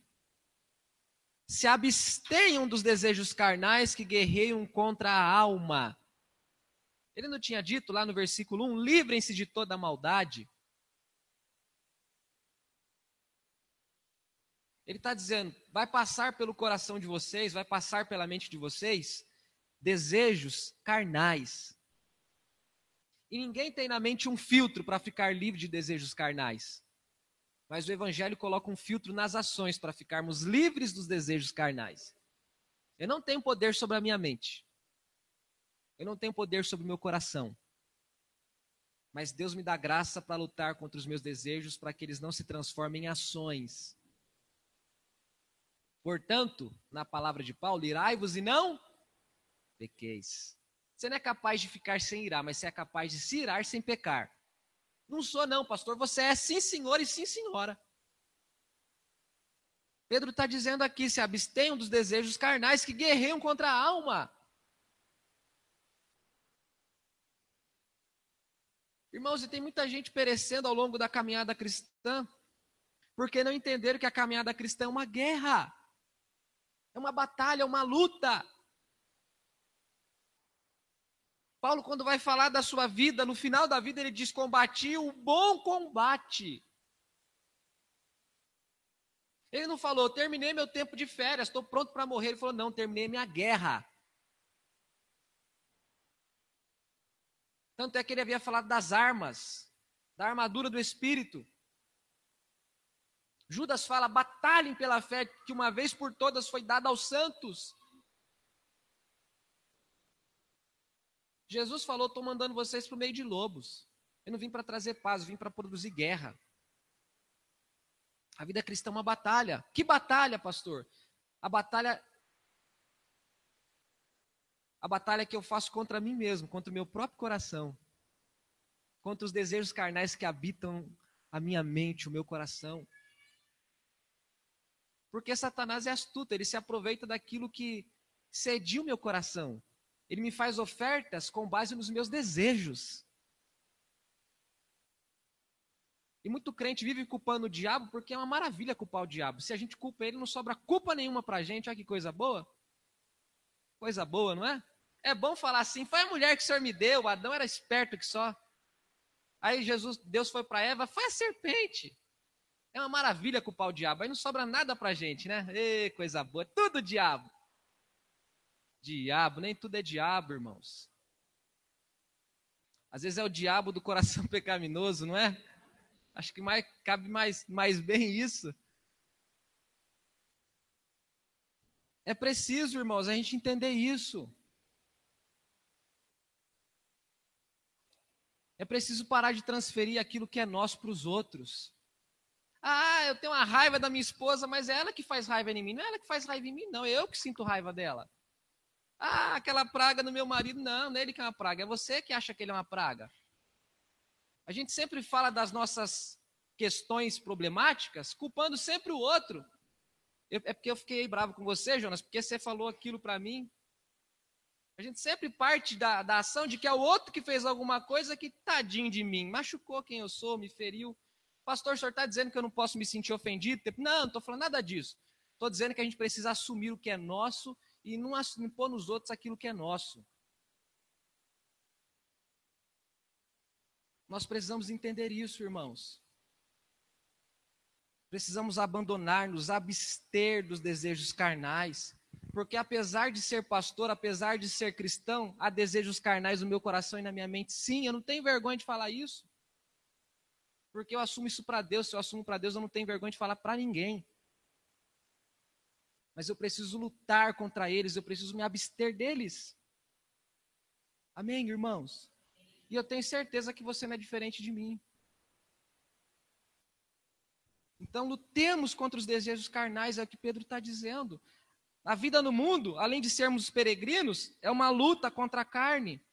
Se abstenham dos desejos carnais que guerreiam contra a alma. Ele não tinha dito lá no versículo 1: livrem-se de toda maldade. Ele está dizendo: vai passar pelo coração de vocês, vai passar pela mente de vocês desejos carnais. E ninguém tem na mente um filtro para ficar livre de desejos carnais. Mas o Evangelho coloca um filtro nas ações para ficarmos livres dos desejos carnais. Eu não tenho poder sobre a minha mente. Eu não tenho poder sobre o meu coração. Mas Deus me dá graça para lutar contra os meus desejos para que eles não se transformem em ações. Portanto, na palavra de Paulo, irai-vos e não pequeis. Você não é capaz de ficar sem irar, mas você é capaz de se irar sem pecar. Não sou, não, pastor. Você é sim, senhor e sim, senhora. Pedro está dizendo aqui: se abstenham dos desejos carnais que guerreiam contra a alma. Irmãos, e tem muita gente perecendo ao longo da caminhada cristã, porque não entenderam que a caminhada cristã é uma guerra, é uma batalha, é uma luta. Paulo, quando vai falar da sua vida, no final da vida, ele diz: combati o bom combate. Ele não falou, terminei meu tempo de férias, estou pronto para morrer. Ele falou, não, terminei minha guerra. Tanto é que ele havia falado das armas, da armadura do Espírito. Judas fala: batalhem pela fé que uma vez por todas foi dada aos santos. Jesus falou: estou mandando vocês para o meio de lobos. Eu não vim para trazer paz, eu vim para produzir guerra. A vida cristã é uma batalha. Que batalha, pastor? A batalha. A batalha que eu faço contra mim mesmo, contra o meu próprio coração, contra os desejos carnais que habitam a minha mente, o meu coração. Porque Satanás é astuto, ele se aproveita daquilo que cediu meu coração. Ele me faz ofertas com base nos meus desejos. E muito crente vive culpando o diabo porque é uma maravilha culpar o diabo. Se a gente culpa ele, não sobra culpa nenhuma pra gente. Olha que coisa boa. Coisa boa, não é? É bom falar assim: foi a mulher que o Senhor me deu, Adão era esperto que só. Aí Jesus, Deus foi para Eva, foi a serpente. É uma maravilha culpar o diabo. Aí não sobra nada pra gente, né? Ê, coisa boa. Tudo diabo. Diabo, nem tudo é diabo, irmãos. Às vezes é o diabo do coração pecaminoso, não é? Acho que mais, cabe mais, mais bem isso. É preciso, irmãos, a gente entender isso. É preciso parar de transferir aquilo que é nosso para os outros. Ah, eu tenho uma raiva da minha esposa, mas é ela que faz raiva em mim. Não é ela que faz raiva em mim, não. É eu que sinto raiva dela. Ah, aquela praga no meu marido. Não, não é ele que é uma praga. É você que acha que ele é uma praga. A gente sempre fala das nossas questões problemáticas, culpando sempre o outro. Eu, é porque eu fiquei bravo com você, Jonas, porque você falou aquilo para mim. A gente sempre parte da, da ação de que é o outro que fez alguma coisa que, tadinho de mim, machucou quem eu sou, me feriu. Pastor, o senhor está dizendo que eu não posso me sentir ofendido? Não, não estou falando nada disso. Estou dizendo que a gente precisa assumir o que é nosso e não pôr nos outros aquilo que é nosso. Nós precisamos entender isso, irmãos. Precisamos abandonar, nos abster dos desejos carnais. Porque apesar de ser pastor, apesar de ser cristão, há desejos carnais no meu coração e na minha mente. Sim, eu não tenho vergonha de falar isso. Porque eu assumo isso para Deus. Se eu assumo para Deus, eu não tenho vergonha de falar para ninguém mas eu preciso lutar contra eles, eu preciso me abster deles. Amém, irmãos? E eu tenho certeza que você não é diferente de mim. Então, lutemos contra os desejos carnais, é o que Pedro está dizendo. A vida no mundo, além de sermos peregrinos, é uma luta contra a carne.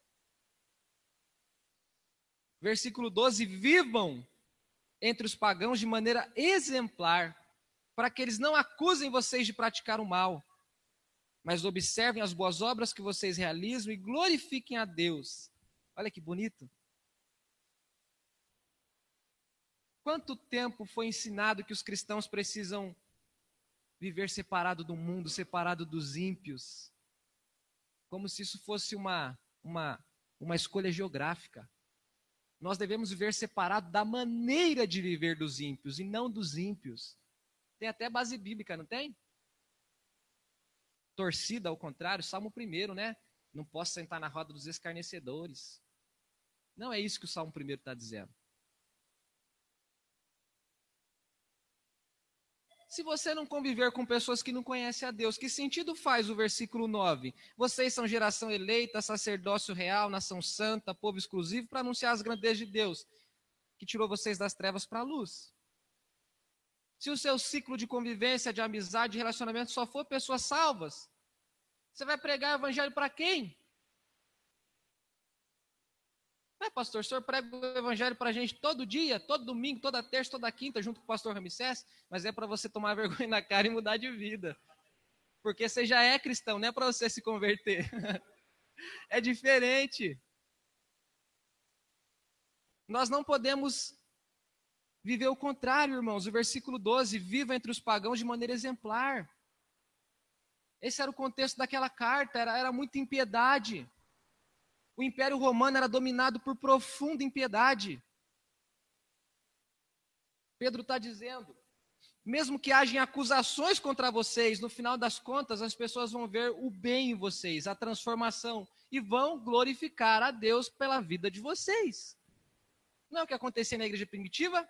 Versículo 12: Vivam entre os pagãos de maneira exemplar para que eles não acusem vocês de praticar o mal, mas observem as boas obras que vocês realizam e glorifiquem a Deus, Olha que bonito. Quanto tempo foi ensinado que os cristãos precisam viver separado do mundo, separado dos ímpios? Como se isso fosse uma, uma, uma escolha geográfica. Nós devemos viver separado da maneira de viver dos ímpios e não dos ímpios. Tem até base bíblica, não tem? Torcida, ao contrário, Salmo 1, né? Não posso sentar na roda dos escarnecedores. Não é isso que o Salmo 1 está dizendo. Se você não conviver com pessoas que não conhecem a Deus, que sentido faz o versículo 9? Vocês são geração eleita, sacerdócio real, nação santa, povo exclusivo, para anunciar as grandezas de Deus, que tirou vocês das trevas para a luz. Se o seu ciclo de convivência, de amizade, de relacionamento só for pessoas salvas, você vai pregar o evangelho para quem? É, pastor, o senhor prega o evangelho para a gente todo dia, todo domingo, toda terça, toda quinta, junto com o pastor Ramsés, mas é para você tomar vergonha na cara e mudar de vida. Porque você já é cristão, não é para você se converter. é diferente. Nós não podemos viver o contrário, irmãos. O versículo 12: viva entre os pagãos de maneira exemplar. Esse era o contexto daquela carta, era, era muita impiedade o Império Romano era dominado por profunda impiedade. Pedro está dizendo: mesmo que haja acusações contra vocês, no final das contas as pessoas vão ver o bem em vocês, a transformação, e vão glorificar a Deus pela vida de vocês. Não é o que acontecia na igreja primitiva?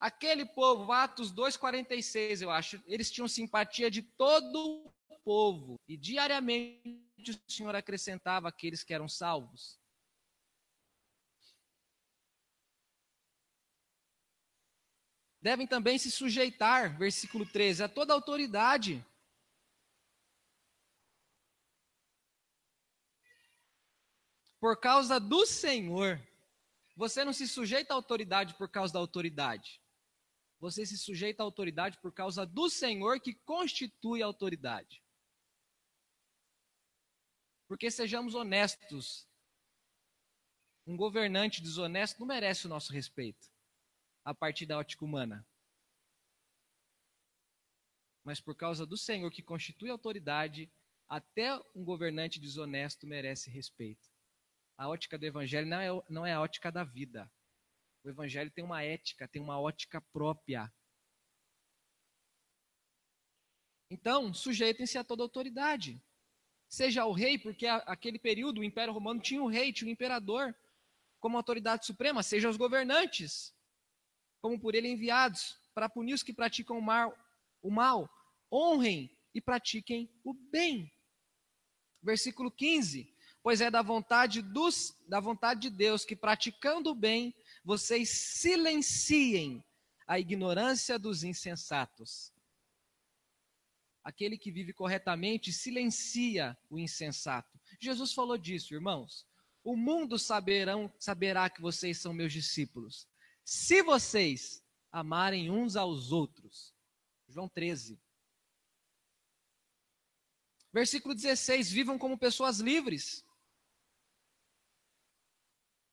Aquele povo, Atos 2,46, eu acho, eles tinham simpatia de todo o povo, e diariamente o Senhor acrescentava aqueles que eram salvos. Devem também se sujeitar, versículo 13, a toda autoridade. Por causa do Senhor. Você não se sujeita à autoridade por causa da autoridade. Você se sujeita à autoridade por causa do Senhor que constitui a autoridade. Porque sejamos honestos. Um governante desonesto não merece o nosso respeito, a partir da ótica humana. Mas por causa do Senhor que constitui autoridade, até um governante desonesto merece respeito. A ótica do Evangelho não é, não é a ótica da vida. O Evangelho tem uma ética, tem uma ótica própria. Então, sujeitem-se a toda autoridade seja o rei, porque aquele período o Império Romano tinha um rei, tinha um imperador como autoridade suprema, seja os governantes, como por ele enviados, para punir os que praticam o mal, o mal, honrem e pratiquem o bem. Versículo 15: Pois é da vontade dos da vontade de Deus que praticando o bem, vocês silenciem a ignorância dos insensatos. Aquele que vive corretamente silencia o insensato. Jesus falou disso, irmãos. O mundo saberão, saberá que vocês são meus discípulos, se vocês amarem uns aos outros. João 13. Versículo 16: Vivam como pessoas livres,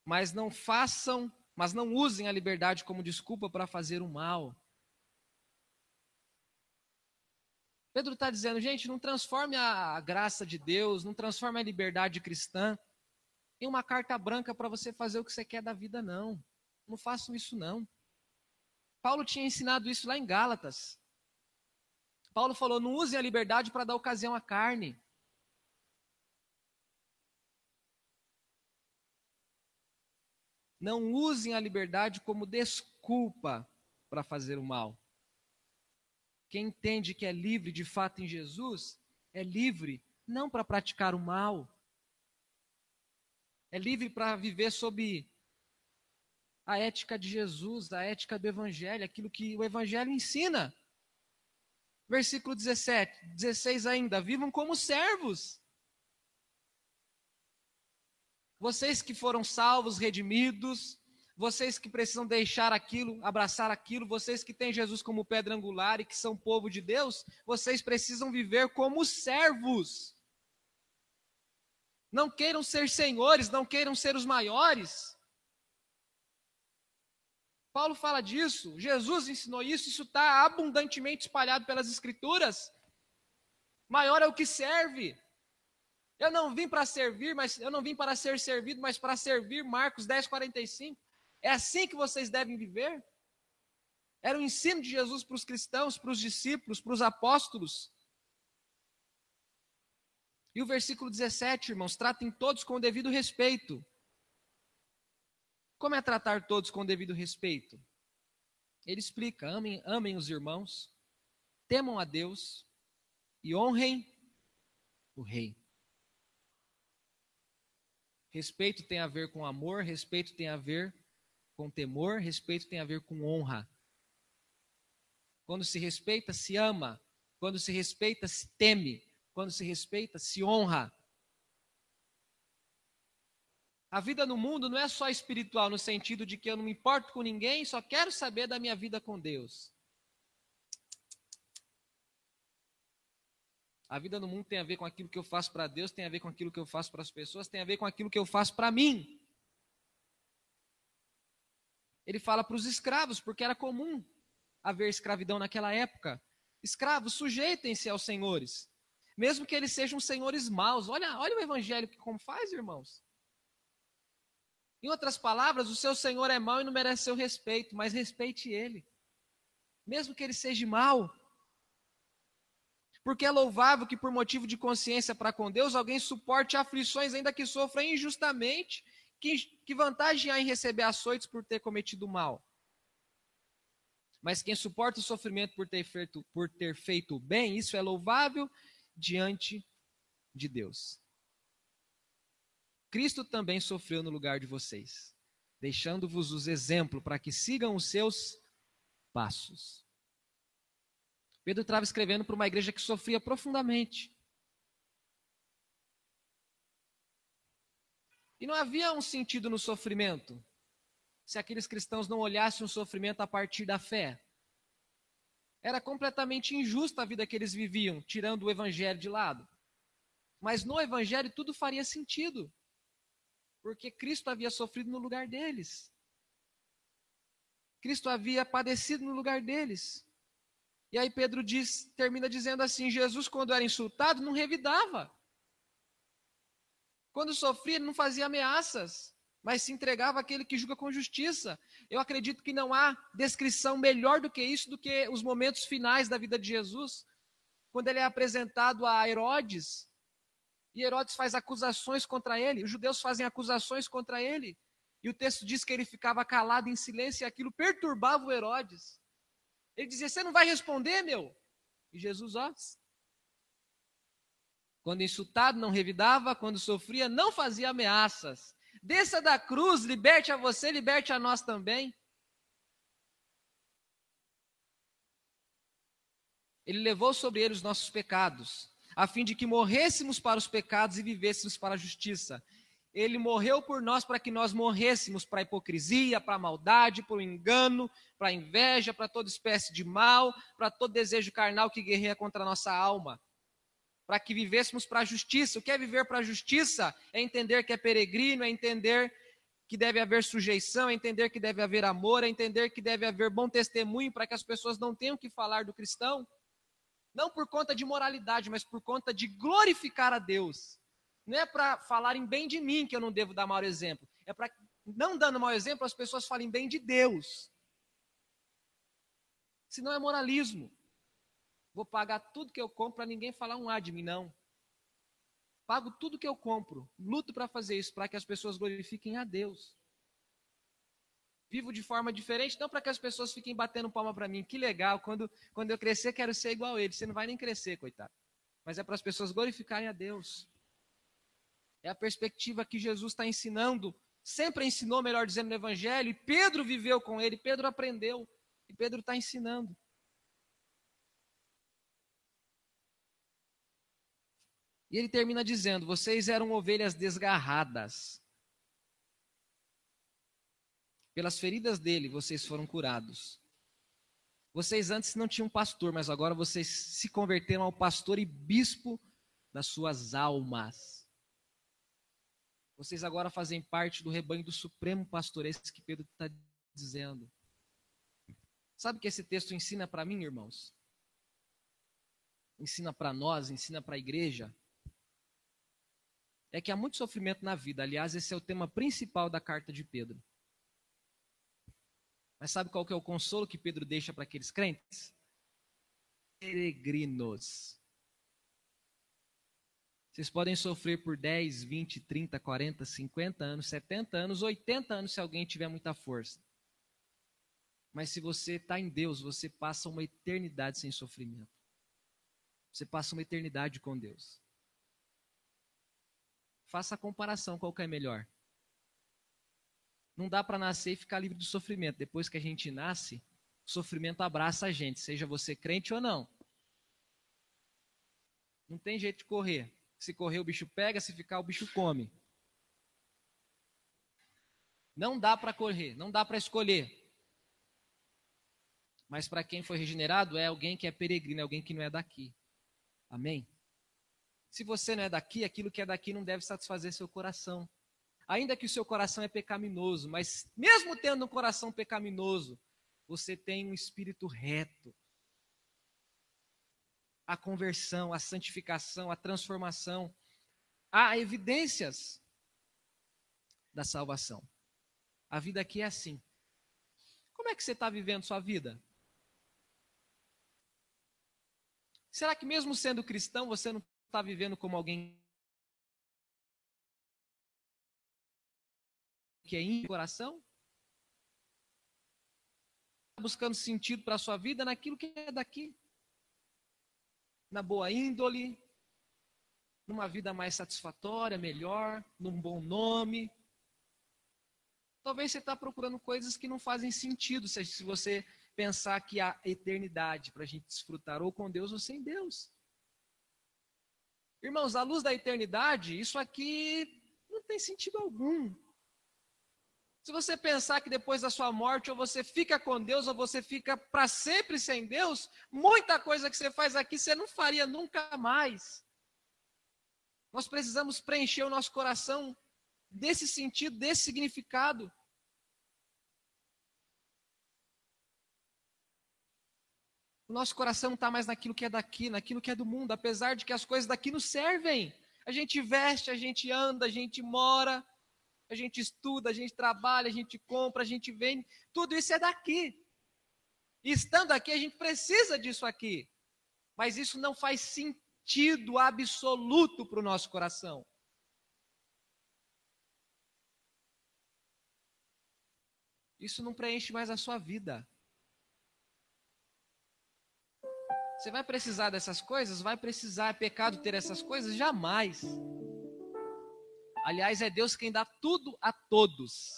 mas não façam, mas não usem a liberdade como desculpa para fazer o mal. Pedro está dizendo, gente, não transforme a graça de Deus, não transforme a liberdade cristã em uma carta branca para você fazer o que você quer da vida, não. Não façam isso, não. Paulo tinha ensinado isso lá em Gálatas. Paulo falou: não usem a liberdade para dar ocasião à carne. Não usem a liberdade como desculpa para fazer o mal. Quem entende que é livre de fato em Jesus, é livre não para praticar o mal, é livre para viver sob a ética de Jesus, a ética do Evangelho, aquilo que o Evangelho ensina. Versículo 17, 16 ainda: vivam como servos. Vocês que foram salvos, redimidos, vocês que precisam deixar aquilo, abraçar aquilo, vocês que têm Jesus como pedra angular e que são povo de Deus, vocês precisam viver como servos. Não queiram ser senhores, não queiram ser os maiores. Paulo fala disso, Jesus ensinou isso, isso está abundantemente espalhado pelas Escrituras. Maior é o que serve. Eu não vim para servir, mas eu não vim para ser servido, mas para servir. Marcos 10, 45. É assim que vocês devem viver? Era o ensino de Jesus para os cristãos, para os discípulos, para os apóstolos. E o versículo 17, irmãos, tratem todos com o devido respeito. Como é tratar todos com o devido respeito? Ele explica: amem, amem os irmãos, temam a Deus e honrem o rei. Respeito tem a ver com amor, respeito tem a ver com temor, respeito tem a ver com honra. Quando se respeita, se ama. Quando se respeita, se teme. Quando se respeita, se honra. A vida no mundo não é só espiritual, no sentido de que eu não me importo com ninguém, só quero saber da minha vida com Deus. A vida no mundo tem a ver com aquilo que eu faço para Deus, tem a ver com aquilo que eu faço para as pessoas, tem a ver com aquilo que eu faço para mim. Ele fala para os escravos, porque era comum haver escravidão naquela época. Escravos, sujeitem-se aos senhores, mesmo que eles sejam senhores maus. Olha, olha o evangelho que como faz, irmãos. Em outras palavras, o seu senhor é mau e não merece seu respeito, mas respeite ele. Mesmo que ele seja mau, porque é louvável que, por motivo de consciência para com Deus, alguém suporte aflições, ainda que sofra injustamente. Que, que vantagem há em receber açoites por ter cometido mal? Mas quem suporta o sofrimento por ter feito, por ter feito bem, isso é louvável diante de Deus. Cristo também sofreu no lugar de vocês, deixando-vos os exemplos para que sigam os seus passos. Pedro estava escrevendo para uma igreja que sofria profundamente. E não havia um sentido no sofrimento se aqueles cristãos não olhassem o sofrimento a partir da fé. Era completamente injusta a vida que eles viviam, tirando o evangelho de lado. Mas no evangelho tudo faria sentido, porque Cristo havia sofrido no lugar deles. Cristo havia padecido no lugar deles. E aí Pedro diz, termina dizendo assim: Jesus, quando era insultado, não revidava. Quando sofria, não fazia ameaças, mas se entregava àquele que julga com justiça. Eu acredito que não há descrição melhor do que isso, do que os momentos finais da vida de Jesus, quando ele é apresentado a Herodes, e Herodes faz acusações contra ele, os judeus fazem acusações contra ele, e o texto diz que ele ficava calado em silêncio e aquilo perturbava o Herodes. Ele dizia: Você não vai responder, meu? E Jesus, ó. Quando insultado, não revidava, quando sofria, não fazia ameaças. Desça da cruz, liberte a você, liberte a nós também. Ele levou sobre ele os nossos pecados, a fim de que morrêssemos para os pecados e vivêssemos para a justiça. Ele morreu por nós para que nós morrêssemos para a hipocrisia, para a maldade, para o engano, para a inveja, para toda espécie de mal, para todo desejo carnal que guerreia contra a nossa alma. Para que vivêssemos para a justiça. O que é viver para a justiça? É entender que é peregrino, é entender que deve haver sujeição, é entender que deve haver amor, é entender que deve haver bom testemunho para que as pessoas não tenham que falar do cristão. Não por conta de moralidade, mas por conta de glorificar a Deus não é para falarem bem de mim que eu não devo dar mau exemplo. É para, não dando mau exemplo, as pessoas falem bem de Deus. Senão é moralismo. Vou pagar tudo que eu compro para ninguém falar um A de mim, não. Pago tudo que eu compro. Luto para fazer isso, para que as pessoas glorifiquem a Deus. Vivo de forma diferente, não para que as pessoas fiquem batendo palma para mim. Que legal, quando, quando eu crescer, quero ser igual a ele. Você não vai nem crescer, coitado. Mas é para as pessoas glorificarem a Deus. É a perspectiva que Jesus está ensinando, sempre ensinou, melhor dizendo, no Evangelho, e Pedro viveu com ele, Pedro aprendeu, e Pedro está ensinando. E ele termina dizendo: Vocês eram ovelhas desgarradas. Pelas feridas dele, vocês foram curados. Vocês antes não tinham pastor, mas agora vocês se converteram ao pastor e bispo das suas almas. Vocês agora fazem parte do rebanho do supremo pastor, esse que Pedro está dizendo. Sabe o que esse texto ensina para mim, irmãos? Ensina para nós, ensina para a igreja. É que há muito sofrimento na vida. Aliás, esse é o tema principal da carta de Pedro. Mas sabe qual que é o consolo que Pedro deixa para aqueles crentes? Peregrinos. Vocês podem sofrer por 10, 20, 30, 40, 50 anos, 70 anos, 80 anos se alguém tiver muita força. Mas se você está em Deus, você passa uma eternidade sem sofrimento. Você passa uma eternidade com Deus. Faça a comparação, qual que é melhor? Não dá para nascer e ficar livre do sofrimento. Depois que a gente nasce, o sofrimento abraça a gente, seja você crente ou não. Não tem jeito de correr. Se correr, o bicho pega, se ficar, o bicho come. Não dá para correr, não dá para escolher. Mas para quem foi regenerado, é alguém que é peregrino, é alguém que não é daqui. Amém? Se você não é daqui, aquilo que é daqui não deve satisfazer seu coração. Ainda que o seu coração é pecaminoso, mas mesmo tendo um coração pecaminoso, você tem um espírito reto. A conversão, a santificação, a transformação, há evidências da salvação. A vida aqui é assim. Como é que você está vivendo sua vida? Será que mesmo sendo cristão, você não está vivendo como alguém que é em coração? Tá buscando sentido para a sua vida naquilo que é daqui. Na boa índole, numa vida mais satisfatória, melhor, num bom nome. Talvez você está procurando coisas que não fazem sentido se você pensar que há eternidade para a gente desfrutar ou com Deus ou sem Deus. Irmãos, à luz da eternidade, isso aqui não tem sentido algum. Se você pensar que depois da sua morte ou você fica com Deus ou você fica para sempre sem Deus, muita coisa que você faz aqui você não faria nunca mais. Nós precisamos preencher o nosso coração desse sentido, desse significado. O nosso coração não está mais naquilo que é daqui, naquilo que é do mundo, apesar de que as coisas daqui nos servem. A gente veste, a gente anda, a gente mora, a gente estuda, a gente trabalha, a gente compra, a gente vende. Tudo isso é daqui. E estando aqui, a gente precisa disso aqui. Mas isso não faz sentido absoluto para o nosso coração. Isso não preenche mais a sua vida. Você vai precisar dessas coisas? Vai precisar. É pecado ter essas coisas? Jamais. Aliás, é Deus quem dá tudo a todos.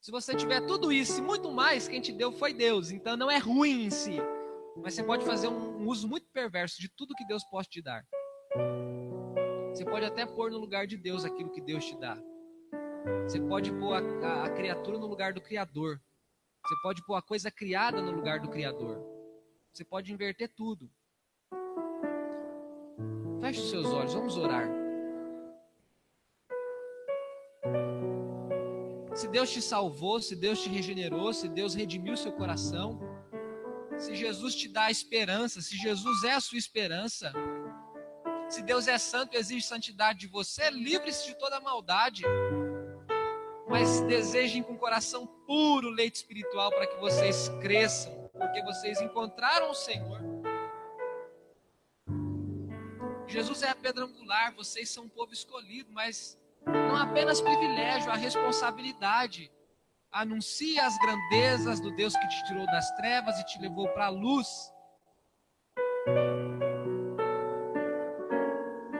Se você tiver tudo isso e muito mais, quem te deu foi Deus. Então não é ruim em si. Mas você pode fazer um uso muito perverso de tudo que Deus pode te dar. Você pode até pôr no lugar de Deus aquilo que Deus te dá. Você pode pôr a, a, a criatura no lugar do Criador. Você pode pôr a coisa criada no lugar do Criador. Você pode inverter tudo. Feche os seus olhos, vamos orar. Se Deus te salvou, se Deus te regenerou, se Deus redimiu seu coração, se Jesus te dá esperança, se Jesus é a sua esperança, se Deus é santo e exige santidade de você, livre-se de toda maldade. Mas desejem com coração puro leite espiritual para que vocês cresçam porque vocês encontraram o Senhor. Jesus é a pedra angular, vocês são um povo escolhido, mas não apenas privilégio, a responsabilidade. Anuncie as grandezas do Deus que te tirou das trevas e te levou para a luz.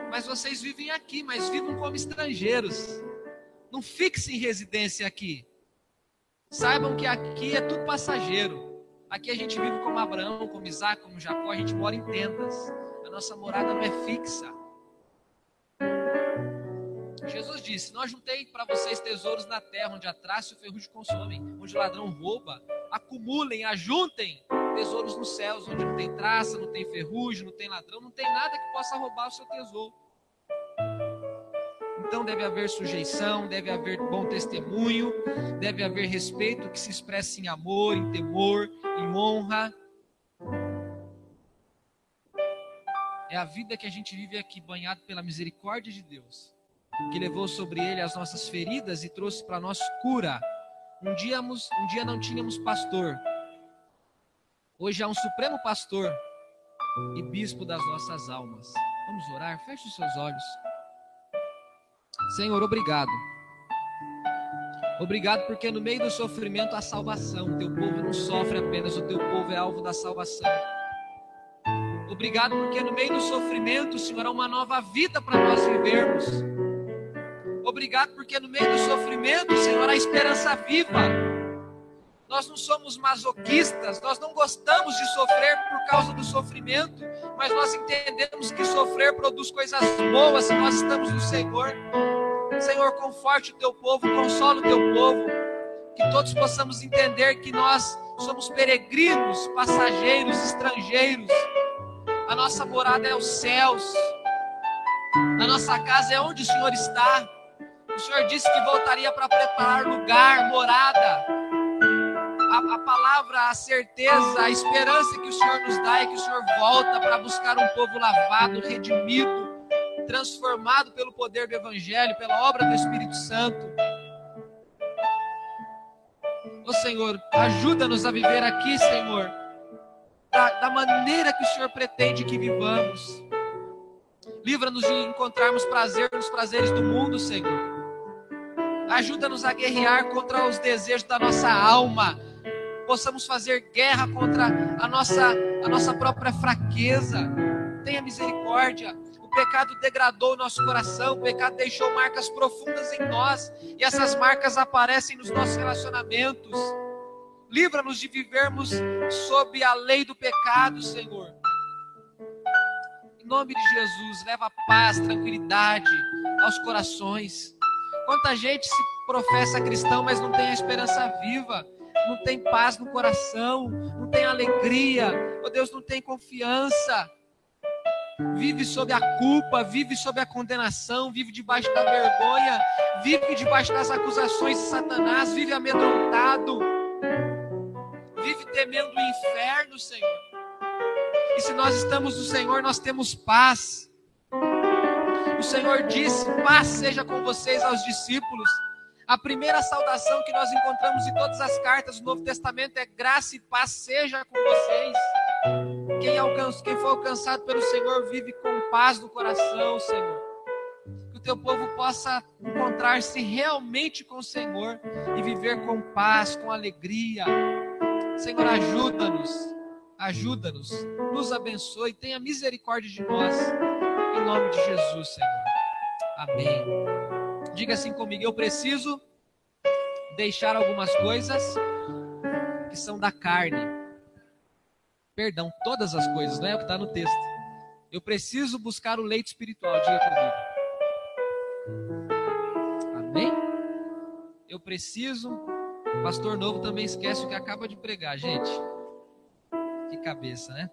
Mas vocês vivem aqui, mas vivam como estrangeiros. Não fixe em residência aqui. Saibam que aqui é tudo passageiro. Aqui a gente vive como Abraão, como Isaac, como Jacó, a gente mora em tendas. A nossa morada não é fixa. Jesus disse: Não ajuntei para vocês tesouros na terra, onde a traça e o ferrugem consomem, onde o ladrão rouba. Acumulem, ajuntem tesouros nos céus, onde não tem traça, não tem ferrugem, não tem ladrão, não tem nada que possa roubar o seu tesouro. então deve haver sujeição, deve haver bom testemunho, deve haver respeito que se expresse em amor, em temor, em honra. É a vida que a gente vive aqui, banhado pela misericórdia de Deus, que levou sobre ele as nossas feridas e trouxe para nós cura. Um dia, um dia não tínhamos pastor, hoje há um supremo pastor e bispo das nossas almas. Vamos orar, feche os seus olhos. Senhor, obrigado. Obrigado porque no meio do sofrimento há salvação. Teu povo não sofre apenas, o teu povo é alvo da salvação. Obrigado porque no meio do sofrimento, Senhor, há uma nova vida para nós vivermos. Obrigado porque no meio do sofrimento, Senhor, há esperança viva. Nós não somos masoquistas, nós não gostamos de sofrer por causa do sofrimento, mas nós entendemos que sofrer produz coisas boas se nós estamos no Senhor. Senhor, conforte o teu povo, consola o teu povo, que todos possamos entender que nós somos peregrinos, passageiros, estrangeiros. A nossa morada é os céus, a nossa casa é onde o Senhor está. O Senhor disse que voltaria para preparar lugar, morada a, a, palavra, a certeza, a esperança que o Senhor nos dá é que o Senhor volta para buscar um povo lavado, redimido, transformado pelo poder do Evangelho, pela obra do Espírito Santo. Ô Senhor, ajuda-nos a viver aqui, Senhor, da, da maneira que o Senhor pretende que vivamos. Livra-nos de encontrarmos prazer nos prazeres do mundo, Senhor. Ajuda-nos a guerrear contra os desejos da nossa alma, possamos fazer guerra contra a nossa, a nossa própria fraqueza. Tenha misericórdia. O pecado degradou o nosso coração, o pecado deixou marcas profundas em nós, e essas marcas aparecem nos nossos relacionamentos. Livra-nos de vivermos sob a lei do pecado, Senhor. Em nome de Jesus, leva paz, tranquilidade aos corações. Quanta gente se professa cristão, mas não tem a esperança viva não tem paz no coração, não tem alegria, oh Deus, não tem confiança. Vive sob a culpa, vive sob a condenação, vive debaixo da vergonha, vive debaixo das acusações de Satanás, vive amedrontado, vive temendo o inferno, Senhor. E se nós estamos no Senhor, nós temos paz. O Senhor disse: paz seja com vocês aos discípulos. A primeira saudação que nós encontramos em todas as cartas do Novo Testamento é graça e paz seja com vocês. Quem, alcança, quem for alcançado pelo Senhor vive com paz no coração, Senhor. Que o teu povo possa encontrar-se realmente com o Senhor e viver com paz, com alegria. Senhor, ajuda-nos, ajuda-nos, nos abençoe, tenha misericórdia de nós. Nome de Jesus, Senhor. Amém. Diga assim comigo: eu preciso deixar algumas coisas que são da carne. Perdão, todas as coisas, não é o que está no texto. Eu preciso buscar o leite espiritual. Diga comigo. Amém? Eu preciso. Pastor Novo também esquece o que acaba de pregar, gente. Que cabeça, né?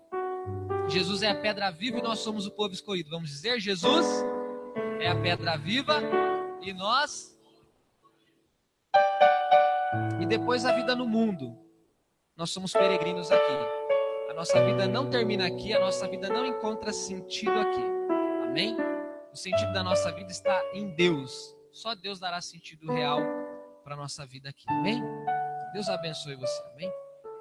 Jesus é a pedra viva e nós somos o povo escolhido. Vamos dizer: Jesus é a pedra viva e nós. E depois a vida no mundo. Nós somos peregrinos aqui. A nossa vida não termina aqui, a nossa vida não encontra sentido aqui. Amém? O sentido da nossa vida está em Deus. Só Deus dará sentido real para a nossa vida aqui. Amém? Deus abençoe você. Amém?